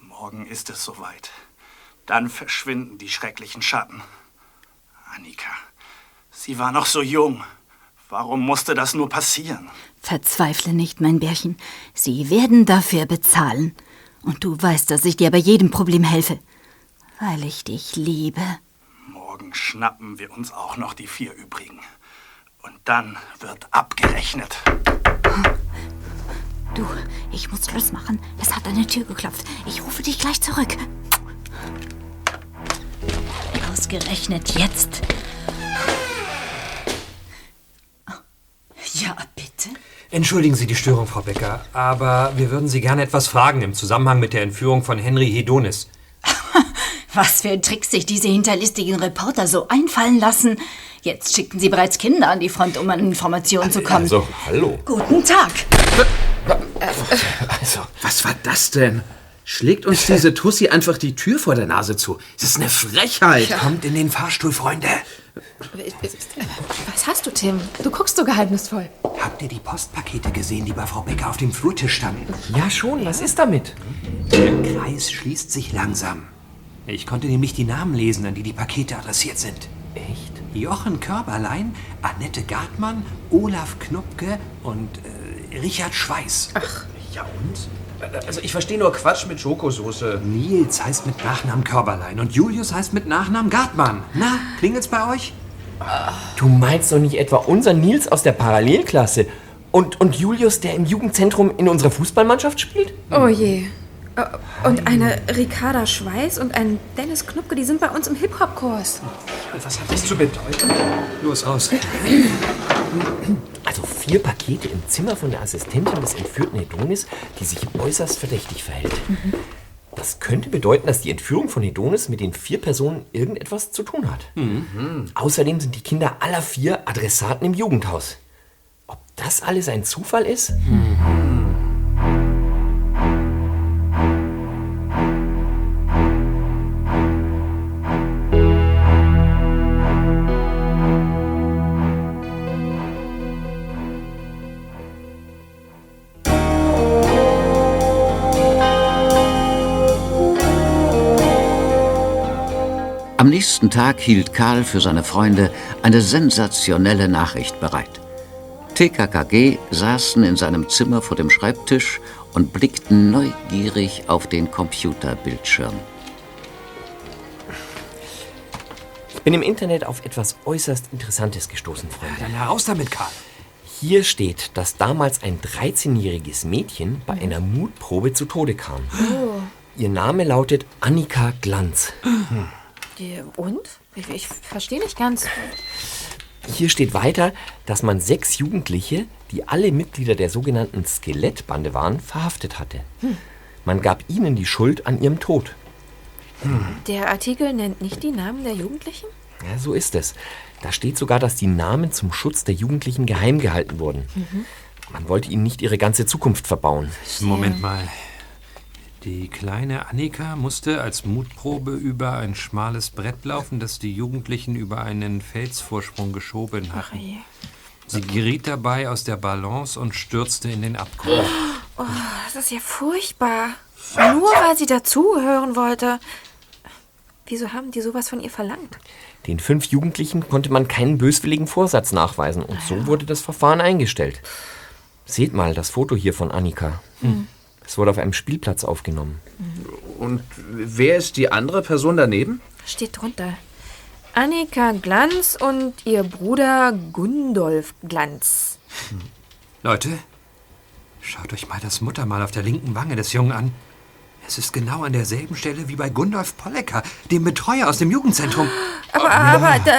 Morgen ist es soweit. Dann verschwinden die schrecklichen Schatten. Annika, sie war noch so jung. Warum musste das nur passieren? Verzweifle nicht, mein Bärchen. Sie werden dafür bezahlen. Und du weißt, dass ich dir bei jedem Problem helfe. Weil ich dich liebe. Morgen schnappen wir uns auch noch die vier übrigen. Und dann wird abgerechnet. Du, ich muss Schluss machen. Es hat an der Tür geklopft. Ich rufe dich gleich zurück. Ausgerechnet jetzt. Ja, bitte. Entschuldigen Sie die Störung, Frau Becker, aber wir würden Sie gerne etwas fragen im Zusammenhang mit der Entführung von Henry Hedonis. Was für Tricks sich diese hinterlistigen Reporter so einfallen lassen. Jetzt schickten sie bereits Kinder an die Front, um an Informationen zu kommen. Also, hallo. Guten Tag. Also, was war das denn? Schlägt uns diese Tussi einfach die Tür vor der Nase zu? Das ist eine Frechheit. Kommt in den Fahrstuhl, Freunde. Was hast du, Tim? Du guckst so geheimnisvoll. Habt ihr die Postpakete gesehen, die bei Frau Becker auf dem Flurtisch standen? Ja, schon. Was ist damit? Der Kreis schließt sich langsam. Ich konnte nämlich die Namen lesen, an die die Pakete adressiert sind. Echt? Jochen Körberlein, Annette Gartmann, Olaf Knupke und äh, Richard Schweiß. Ach. Ja und? Also ich verstehe nur Quatsch mit Schokosoße. Nils heißt mit Nachnamen Körberlein und Julius heißt mit Nachnamen Gartmann. Na, klingelt's bei euch? Du meinst doch nicht etwa unser Nils aus der Parallelklasse und, und Julius, der im Jugendzentrum in unserer Fußballmannschaft spielt? Oh je. Äh, Und eine Ricarda Schweiß und ein Dennis Knupke, die sind bei uns im Hip-Hop-Kurs. Was hat das zu bedeuten? Los, raus. Also vier Pakete im Zimmer von der Assistentin des entführten Hedonis, die sich äußerst verdächtig verhält. Das könnte bedeuten, dass die Entführung von Hedonis mit den vier Personen irgendetwas zu tun hat. Außerdem sind die Kinder aller vier Adressaten im Jugendhaus. Ob das alles ein Zufall ist? Am nächsten Tag hielt Karl für seine Freunde eine sensationelle Nachricht bereit. TKKG saßen in seinem Zimmer vor dem Schreibtisch und blickten neugierig auf den Computerbildschirm. Ich bin im Internet auf etwas äußerst Interessantes gestoßen, Freunde. Dann heraus damit, Karl. Hier steht, dass damals ein 13-jähriges Mädchen bei einer Mutprobe zu Tode kam. Oh. Ihr Name lautet Annika Glanz. Die- Und? Ich, ich verstehe nicht ganz. Hier steht weiter, dass man sechs Jugendliche, die alle Mitglieder der sogenannten Skelettbande waren, verhaftet hatte. Hm. Man gab ihnen die Schuld an ihrem Tod. Der Artikel nennt nicht die Namen der Jugendlichen? Ja, so ist es. Da steht sogar, dass die Namen zum Schutz der Jugendlichen geheim gehalten wurden. Mhm. Man wollte ihnen nicht ihre ganze Zukunft verbauen. Moment mal. Die kleine Annika musste als Mutprobe über ein schmales Brett laufen, das die Jugendlichen über einen Felsvorsprung geschoben hatten. Sie geriet dabei aus der Balance und stürzte in den Abgrund. Oh, das ist ja furchtbar. Nur weil sie dazugehören wollte. Wieso haben die sowas von ihr verlangt? Den fünf Jugendlichen konnte man keinen böswilligen Vorsatz nachweisen und so wurde das Verfahren eingestellt. Seht mal das Foto hier von Annika. Hm. Es wurde auf einem Spielplatz aufgenommen. Und wer ist die andere Person daneben? Steht drunter. Annika Glanz und ihr Bruder Gundolf Glanz. Leute, schaut euch mal das Muttermal auf der linken Wange des Jungen an. Es ist genau an derselben Stelle wie bei Gundolf Pollecker, dem Betreuer aus dem Jugendzentrum. Aber, aber, da,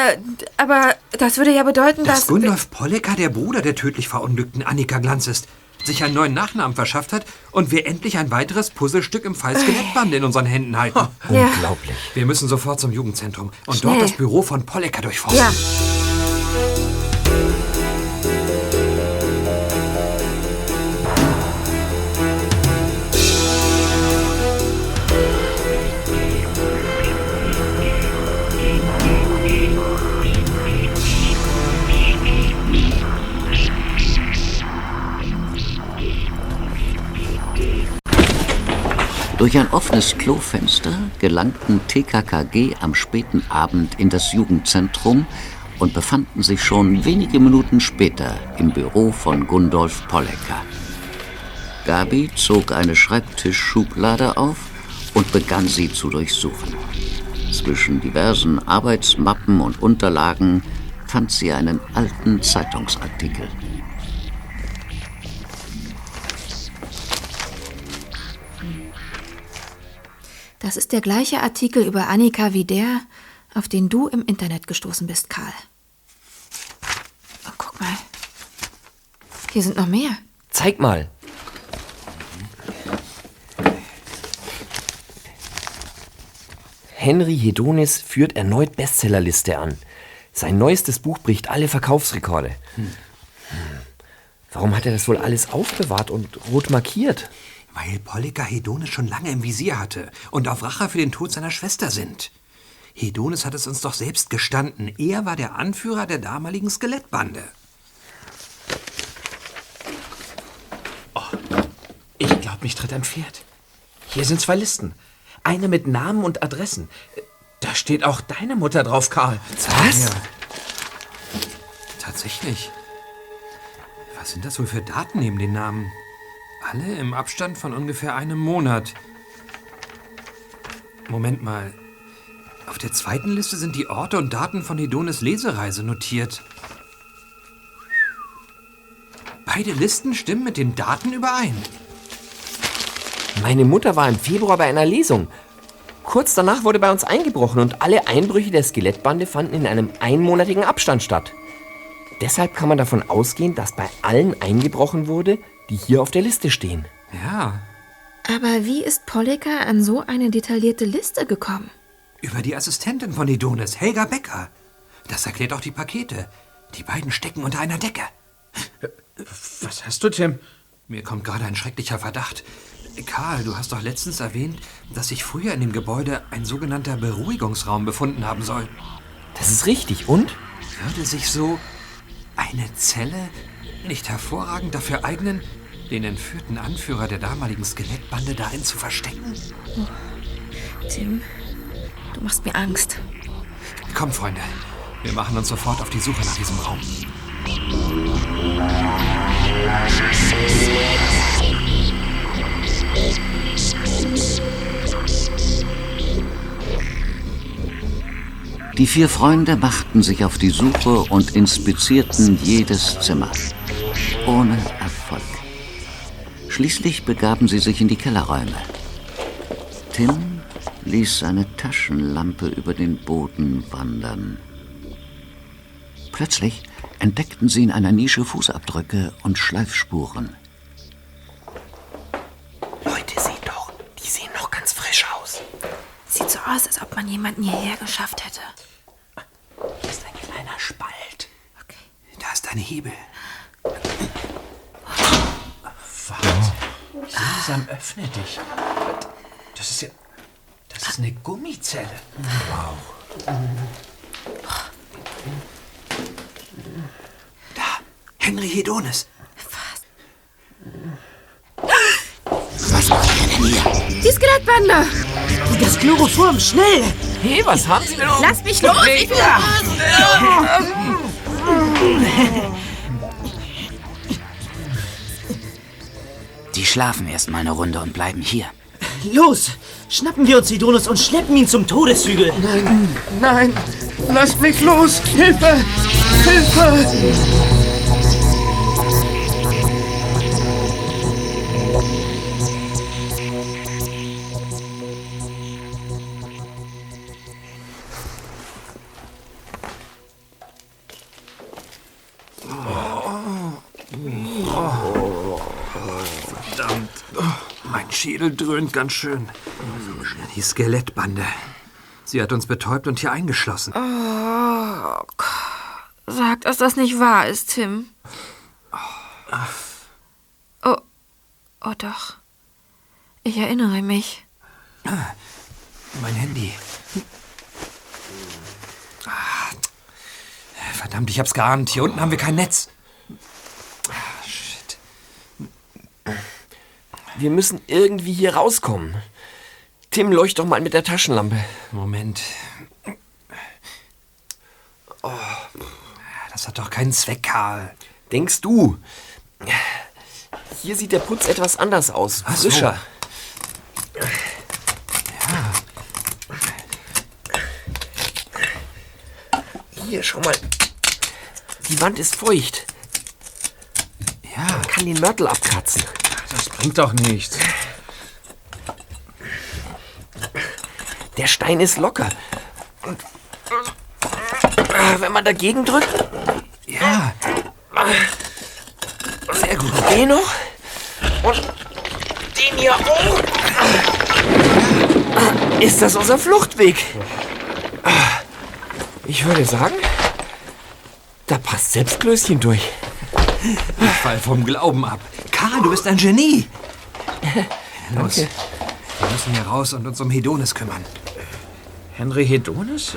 aber das würde ja bedeuten, Dass dass... Gundolf Pollecker der Bruder der tödlich verunglückten Annika Glanz ist, sich einen neuen Nachnamen verschafft hat und wir endlich ein weiteres Puzzlestück im Fall Skelettband in unseren Händen halten. Ja. Unglaublich. Wir müssen sofort zum Jugendzentrum und Schnell. dort das Büro von Pollecker durchforsten. Ja. Durch ein offenes Klofenster gelangten TKKG am späten Abend in das Jugendzentrum und befanden sich schon wenige Minuten später im Büro von Gundolf Pollecker. Gabi zog eine Schreibtischschublade auf und begann sie zu durchsuchen. Zwischen diversen Arbeitsmappen und Unterlagen fand sie einen alten Zeitungsartikel. Das ist der gleiche Artikel über Annika wie der, auf den du im Internet gestoßen bist, Karl. Oh, guck mal. Hier sind noch mehr. Zeig mal. Henry Hedonis führt erneut Bestsellerliste an. Sein neuestes Buch bricht alle Verkaufsrekorde. Hm. Warum hat er das wohl alles aufbewahrt und rot markiert? Weil Pollecker Hedonis schon lange im Visier hatte und auf Rache für den Tod seiner Schwester sind. Hedonis hat es uns doch selbst gestanden. Er war der Anführer der damaligen Skelettbande. Oh, ich glaube, mich tritt ein Pferd. Hier sind zwei Listen. Eine mit Namen und Adressen. Da steht auch deine Mutter drauf, Karl. Was? Ja. Tatsächlich. Was sind das wohl für Daten neben den Namen? Alle im Abstand von ungefähr einem Monat. Moment mal. Auf der zweiten Liste sind die Orte und Daten von Hedonis Lesereise notiert. Beide Listen stimmen mit den Daten überein. Meine Mutter war im Februar bei einer Lesung. Kurz danach wurde bei uns eingebrochen und alle Einbrüche der Skelettbande fanden in einem einmonatigen Abstand statt. Deshalb kann man davon ausgehen, dass bei allen eingebrochen wurde, die hier auf der Liste stehen. Ja, Aber wie ist Pollecker an so eine detaillierte Liste gekommen? über die Assistentin von Hedonis, Helga Becker. Das erklärt auch die Pakete. Die beiden stecken unter einer Decke. Was hast du, Tim? Mir kommt gerade ein schrecklicher Verdacht. Karl, du hast doch letztens erwähnt, dass sich früher in dem Gebäude ein sogenannter Beruhigungsraum befunden haben soll. Das ist richtig. Und? Würde sich so eine Zelle nicht hervorragend dafür eignen, den entführten Anführer der damaligen Skelettbande darin zu verstecken? Tim, du machst mir Angst. Komm, Freunde, wir machen uns sofort auf die Suche nach diesem Raum. Die vier Freunde machten sich auf die Suche und inspizierten jedes Zimmer. Ohne Erfolg. Schließlich begaben sie sich in die Kellerräume. Tim ließ seine Taschenlampe über den Boden wandern. Plötzlich entdeckten sie in einer Nische Fußabdrücke und Schleifspuren. Leute, seht doch. Die sehen noch ganz frisch aus. Sieht so aus, als ob man jemanden hierher geschafft hätte. Das ist ein kleiner Spalt. Da ist ein Hebel. Langsam öffne dich. Das ist ja. Das ist eine Gummizelle. Wow. Da, Henry Hedonis. Was macht ihr denn hier? Die Skelettbande! Das Chloroform, schnell! Hey, was haben Sie denn? Lass mich los! Ich will Die schlafen erst mal eine Runde und bleiben hier. Los! Schnappen wir uns Sidonus und schleppen ihn zum Todeshügel! Nein, nein, lasst mich los! Hilfe! Hilfe! Schädel dröhnt ganz schön. Die Skelettbande. Sie hat uns betäubt und hier eingeschlossen. Oh, sag, dass das nicht wahr ist, Tim. Oh, oh doch. Ich erinnere mich. Mein Handy. Ah, Verdammt, ich hab's geahnt. Hier unten haben wir kein Netz. Wir müssen irgendwie hier rauskommen. Tim, leucht doch mal mit der Taschenlampe. Moment. Oh, das hat doch keinen Zweck, Karl. Denkst du? Hier sieht der Putz etwas anders aus. Ach so. Frischer. Hier, schau mal. Die Wand ist feucht. Ja. Man kann den Mörtel abkratzen. Das bringt doch nichts. Der Stein ist locker. Und äh, wenn man dagegen drückt. Ja. Sehr gut. Den noch. Und den hier auch. Ist das unser Fluchtweg? Ich würde sagen, da passt selbst Klößchen durch. Ich fall vom Glauben ab. Karl, du bist ein Genie. Los. Danke. Wir müssen hier raus und uns um Hedonis kümmern. Henry Hedonis?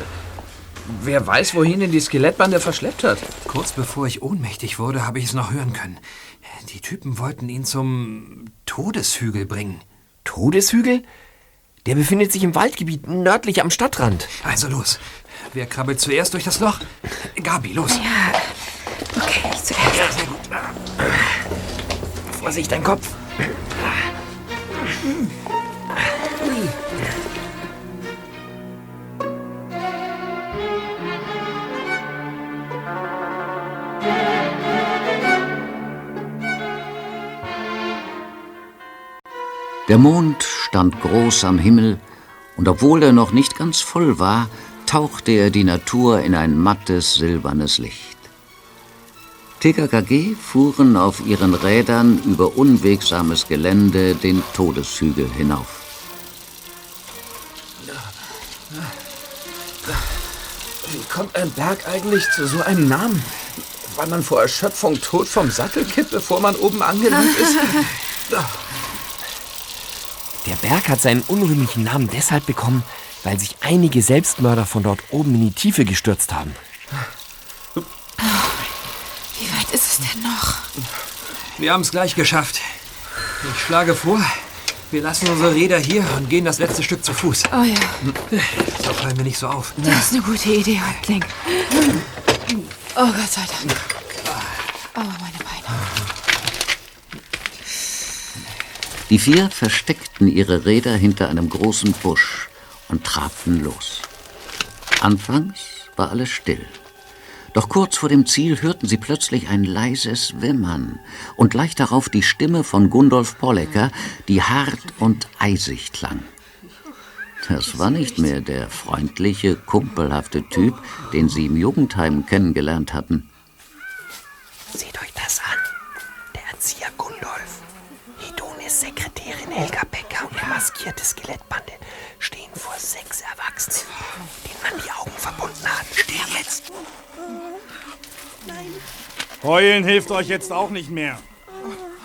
Wer weiß, wohin ihn die Skelettbande verschleppt hat. Kurz bevor ich ohnmächtig wurde, habe ich es noch hören können. Die Typen wollten ihn zum Todeshügel bringen. Todeshügel? Der befindet sich im Waldgebiet nördlich am Stadtrand. Also los. Wer krabbelt zuerst durch das Loch? Gabi, los. Ja. Okay, ich zuerst. Ja, sehr gut. Vorsicht, dein Kopf. Der Mond stand groß am Himmel, und obwohl er noch nicht ganz voll war, tauchte er die Natur in ein mattes, silbernes Licht. TKKG fuhren auf ihren Rädern über unwegsames Gelände den Todeshügel hinauf. Wie kommt ein Berg eigentlich zu so einem Namen? Weil man vor Erschöpfung tot vom Sattel kippt, bevor man oben angelangt ist? Der Berg hat seinen unrühmlichen Namen deshalb bekommen, weil sich einige Selbstmörder von dort oben in die Tiefe gestürzt haben. Wie weit ist es denn noch? Wir haben es gleich geschafft. Ich schlage vor, wir lassen unsere Räder hier und gehen das letzte Stück zu Fuß. Oh ja. So fallen wir nicht so auf. Das ist eine gute Idee, Häuptling. Oh Gott sei Dank. Oh, meine Beine. Die vier versteckten ihre Räder hinter einem großen Busch und trabten los. Anfangs war alles still. Doch kurz vor dem Ziel hörten sie plötzlich ein leises Wimmern und gleich darauf die Stimme von Gundolf Pollecker, die hart und eisig klang. Das war nicht mehr der freundliche, kumpelhafte Typ, den sie im Jugendheim kennengelernt hatten. Seht euch das an. Der Erzieher Gundolf, Hedonis Sekretärin Helga Becker und die maskierte Skelettbande stehen vor sechs Erwachsenen, denen man die Augen verbunden hat. Steh jetzt! Heulen hilft euch jetzt auch nicht mehr.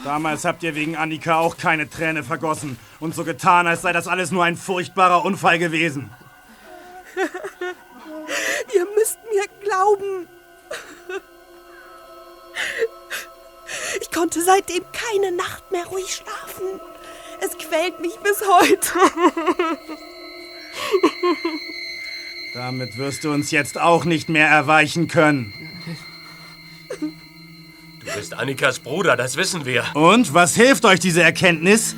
Damals habt ihr wegen Annika auch keine Träne vergossen und so getan, als sei das alles nur ein furchtbarer Unfall gewesen. Ihr müsst mir glauben. Ich konnte seitdem keine Nacht mehr ruhig schlafen. Es quält mich bis heute. Damit wirst du uns jetzt auch nicht mehr erweichen können. Du bist Annikas Bruder, das wissen wir. Und was hilft euch diese Erkenntnis?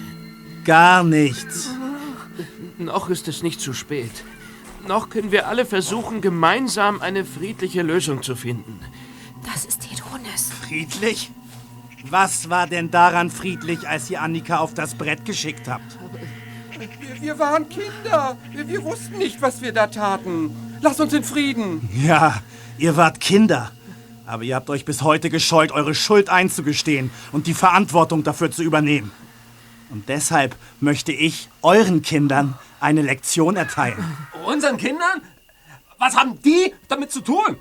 Gar nichts. Noch ist es nicht zu spät. Noch können wir alle versuchen, gemeinsam eine friedliche Lösung zu finden. Das ist Hedonis. Friedlich? Was war denn daran friedlich, als ihr Annika auf das Brett geschickt habt? Wir, wir waren Kinder. Wir, wir wussten nicht, was wir da taten. Lass uns in Frieden. Ja, ihr wart Kinder. Aber ihr habt euch bis heute gescheut, eure Schuld einzugestehen und die Verantwortung dafür zu übernehmen. Und deshalb möchte ich euren Kindern eine Lektion erteilen. Unseren Kindern? Was haben die damit zu tun?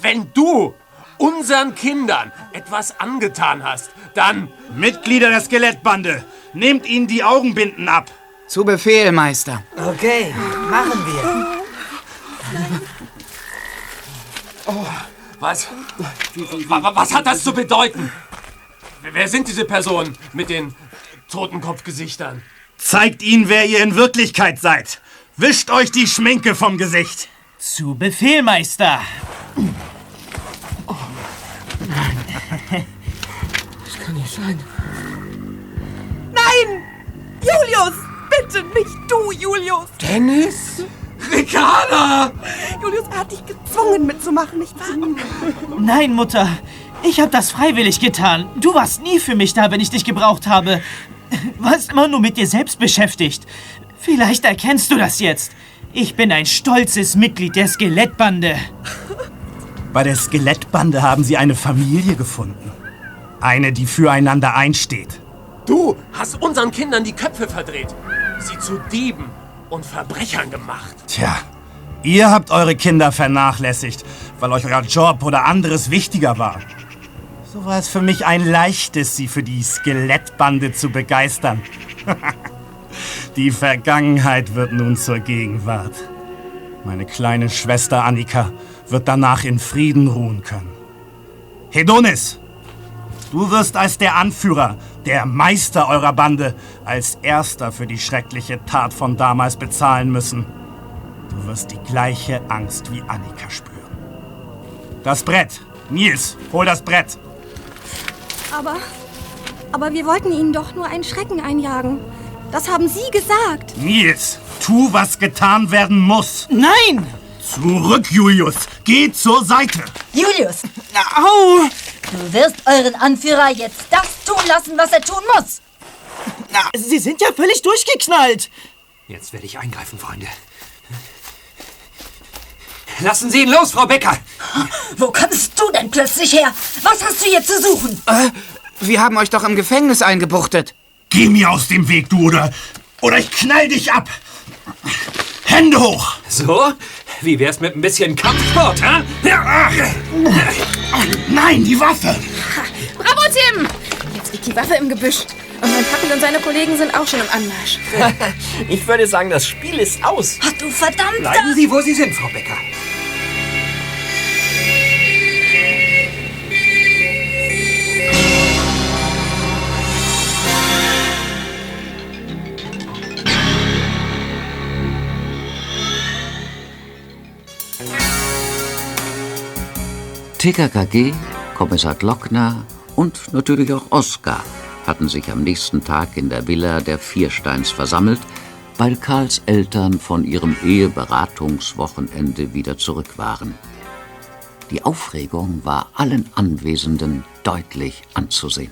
Wenn du unseren Kindern etwas angetan hast, dann... Mitglieder der Skelettbande, nehmt ihnen die Augenbinden ab. Zu Befehl, Meister. Okay, machen wir. Oh, was? Wa- wa- Was hat das zu bedeuten? Wer sind diese Personen mit den Totenkopfgesichtern? Zeigt ihnen, wer ihr in Wirklichkeit seid. Wischt euch die Schminke vom Gesicht. Zu Befehl, Meister. Das kann nicht sein. Nein! Julius! Bitte nicht du, Julius! Dennis? Ricarda! Julius, er hat dich gezwungen mitzumachen, nicht wahr? Nein, Mutter. Ich habe das freiwillig getan. Du warst nie für mich da, wenn ich dich gebraucht habe. Warst immer nur mit dir selbst beschäftigt. Vielleicht erkennst du das jetzt. Ich bin ein stolzes Mitglied der Skelettbande. Bei der Skelettbande haben sie eine Familie gefunden. Eine, die füreinander einsteht. Du hast unseren Kindern die Köpfe verdreht, sie zu Dieben und Verbrechern gemacht. Tja, ihr habt eure Kinder vernachlässigt, weil euch euer Job oder anderes wichtiger war. So war es für mich ein leichtes, sie für die Skelettbande zu begeistern. die Vergangenheit wird nun zur Gegenwart. Meine kleine Schwester Annika wird danach in Frieden ruhen können. Hedonis, du wirst als der Anführer, der Meister eurer Bande, als erster für die schreckliche Tat von damals bezahlen müssen. Du wirst die gleiche Angst wie Annika spüren. Das Brett. Nils, hol das Brett. Aber. Aber wir wollten Ihnen doch nur einen Schrecken einjagen. Das haben Sie gesagt. Nils, tu, was getan werden muss. Nein! Zurück, Julius. Geh zur Seite. Julius! Au! Du wirst euren Anführer jetzt das tun lassen, was er tun muss. Sie sind ja völlig durchgeknallt. Jetzt werde ich eingreifen, Freunde. Lassen Sie ihn los, Frau Becker! Wo kommst du denn plötzlich her? Was hast du hier zu suchen? Äh, wir haben euch doch im Gefängnis eingebuchtet. Geh mir aus dem Weg, du, oder, oder ich knall dich ab. Hände hoch. So? Wie wär's mit ein bisschen Kampfsport, hä? Nein, die Waffe. Bravo, Tim! Liegt die Waffe im Gebüsch. Und mein Papi und seine Kollegen sind auch schon im Anmarsch. Ich würde sagen, das Spiel ist aus. Ach du verdammt! Bleiben Sie, wo Sie sind, Frau Becker. TKKG, Kommissar Glockner und natürlich auch Oskar hatten sich am nächsten Tag in der Villa der Viersteins versammelt, weil Karls Eltern von ihrem Eheberatungswochenende wieder zurück waren. Die Aufregung war allen Anwesenden deutlich anzusehen.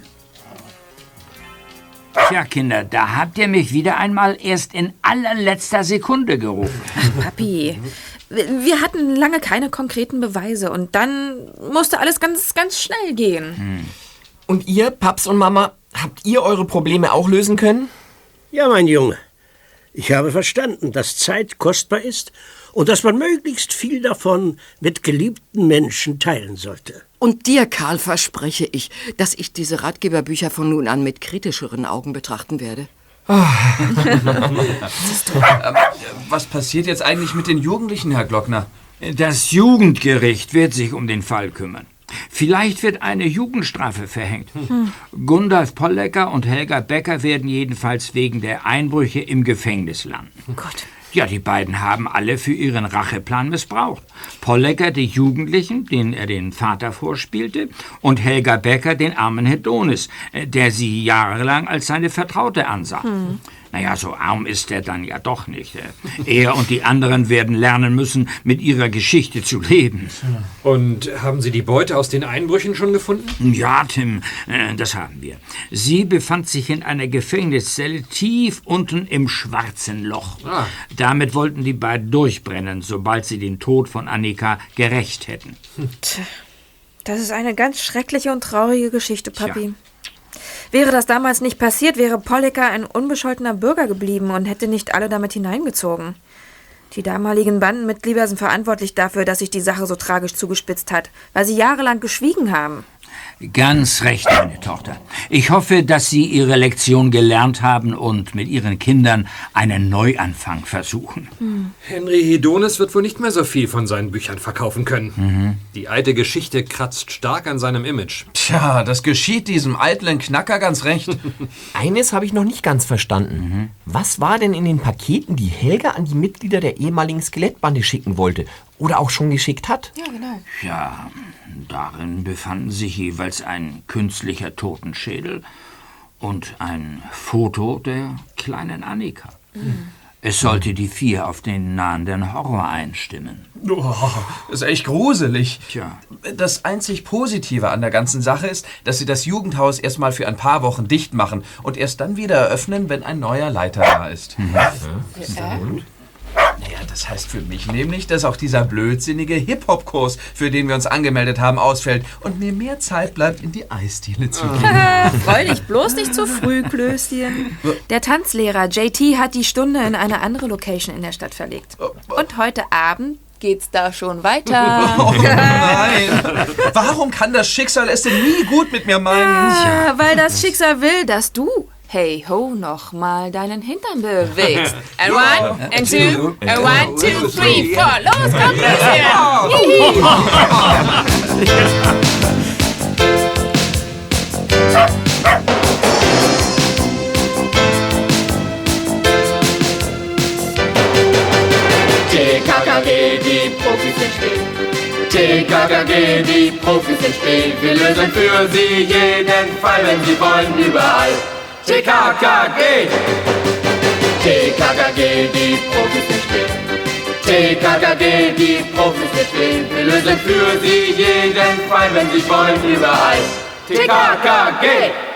Tja, Kinder, da habt ihr mich wieder einmal erst in allerletzter Sekunde gerufen. Papi, wir hatten lange keine konkreten Beweise und dann musste alles ganz, ganz schnell gehen. Und ihr, Paps und Mama, habt ihr eure Probleme auch lösen können? Ja, mein Junge. Ich habe verstanden, dass Zeit kostbar ist und dass man möglichst viel davon mit geliebten Menschen teilen sollte. Und dir, Karl, verspreche ich, dass ich diese Ratgeberbücher von nun an mit kritischeren Augen betrachten werde. Ähm, Was passiert jetzt eigentlich mit den Jugendlichen, Herr Glockner? Das Jugendgericht wird sich um den Fall kümmern. Vielleicht wird eine Jugendstrafe verhängt. Hm. Gundalf Pollecker und Helga Becker werden jedenfalls wegen der Einbrüche im Gefängnis landen. Gott. Ja, die beiden haben alle für ihren Racheplan missbraucht. Pollecker die Jugendlichen, denen er den Vater vorspielte, und Helga Becker den armen Hedonis, äh, der sie jahrelang als seine Vertraute ansah. Hm. Naja, so arm ist er dann ja doch nicht. äh. Er und die anderen werden lernen müssen, mit ihrer Geschichte zu leben. Und haben Sie die Beute aus den Einbrüchen schon gefunden? Ja, Tim, äh, das haben wir. Sie befand sich in einer Gefängniszelle tief unten im schwarzen Loch. Ah. Damit wollten die beiden durchbrennen, sobald sie den Tod von Annika gerecht hätten. Tja, das ist eine ganz schreckliche und traurige Geschichte, Papi. Wäre das damals nicht passiert, wäre Pollicker ein unbescholtener Bürger geblieben und hätte nicht alle damit hineingezogen. Die damaligen Bandenmitglieder sind verantwortlich dafür, dass sich die Sache so tragisch zugespitzt hat, weil sie jahrelang geschwiegen haben. Ganz recht, meine Tochter. Ich hoffe, dass Sie Ihre Lektion gelernt haben und mit Ihren Kindern einen Neuanfang versuchen. Henry Hedonis wird wohl nicht mehr so viel von seinen Büchern verkaufen können. Die alte Geschichte kratzt stark an seinem Image. Tja, das geschieht diesem eitlen Knacker ganz recht. Eines habe ich noch nicht ganz verstanden. Was war denn in den Paketen, die Helga an die Mitglieder der ehemaligen Skelettbande schicken wollte? Oder auch schon geschickt hat? Ja, genau. Ja, darin befanden sich jeweils ein künstlicher Totenschädel und ein Foto der kleinen Annika. Es sollte die vier auf den nahenden Horror einstimmen. Oh, ist echt gruselig. Tja. Das einzig Positive an der ganzen Sache ist, dass sie das Jugendhaus erstmal für ein paar Wochen dicht machen und erst dann wieder eröffnen, wenn ein neuer Leiter da ist. Und? Naja, das heißt für mich nämlich, dass auch dieser blödsinnige Hip-Hop-Kurs, für den wir uns angemeldet haben, ausfällt und mir mehr Zeit bleibt, in die Eisdiele zu gehen. Freu dich bloß nicht zu früh, Klößchen. Der Tanzlehrer JT hat die Stunde in eine andere Location in der Stadt verlegt. Und heute Abend geht's da schon weiter. Oh nein! Warum kann das Schicksal es denn nie gut mit mir meinen? Ja, weil das Schicksal will, dass du, hey ho, noch mal deinen Hintern bewegst. And one, and two, and one, two, three, four. Los, komm, Klößchen! TKKG, die Profis sind still. TKKG, die Profis sind still. Wir lösen für sie jeden Fall, wenn sie wollen, überall. TKKG. TKKG, die Profis sind still. TKKG, die Profis sind still. Wir lösen für sie jeden Fall, wenn sie wollen, überall. TKKG.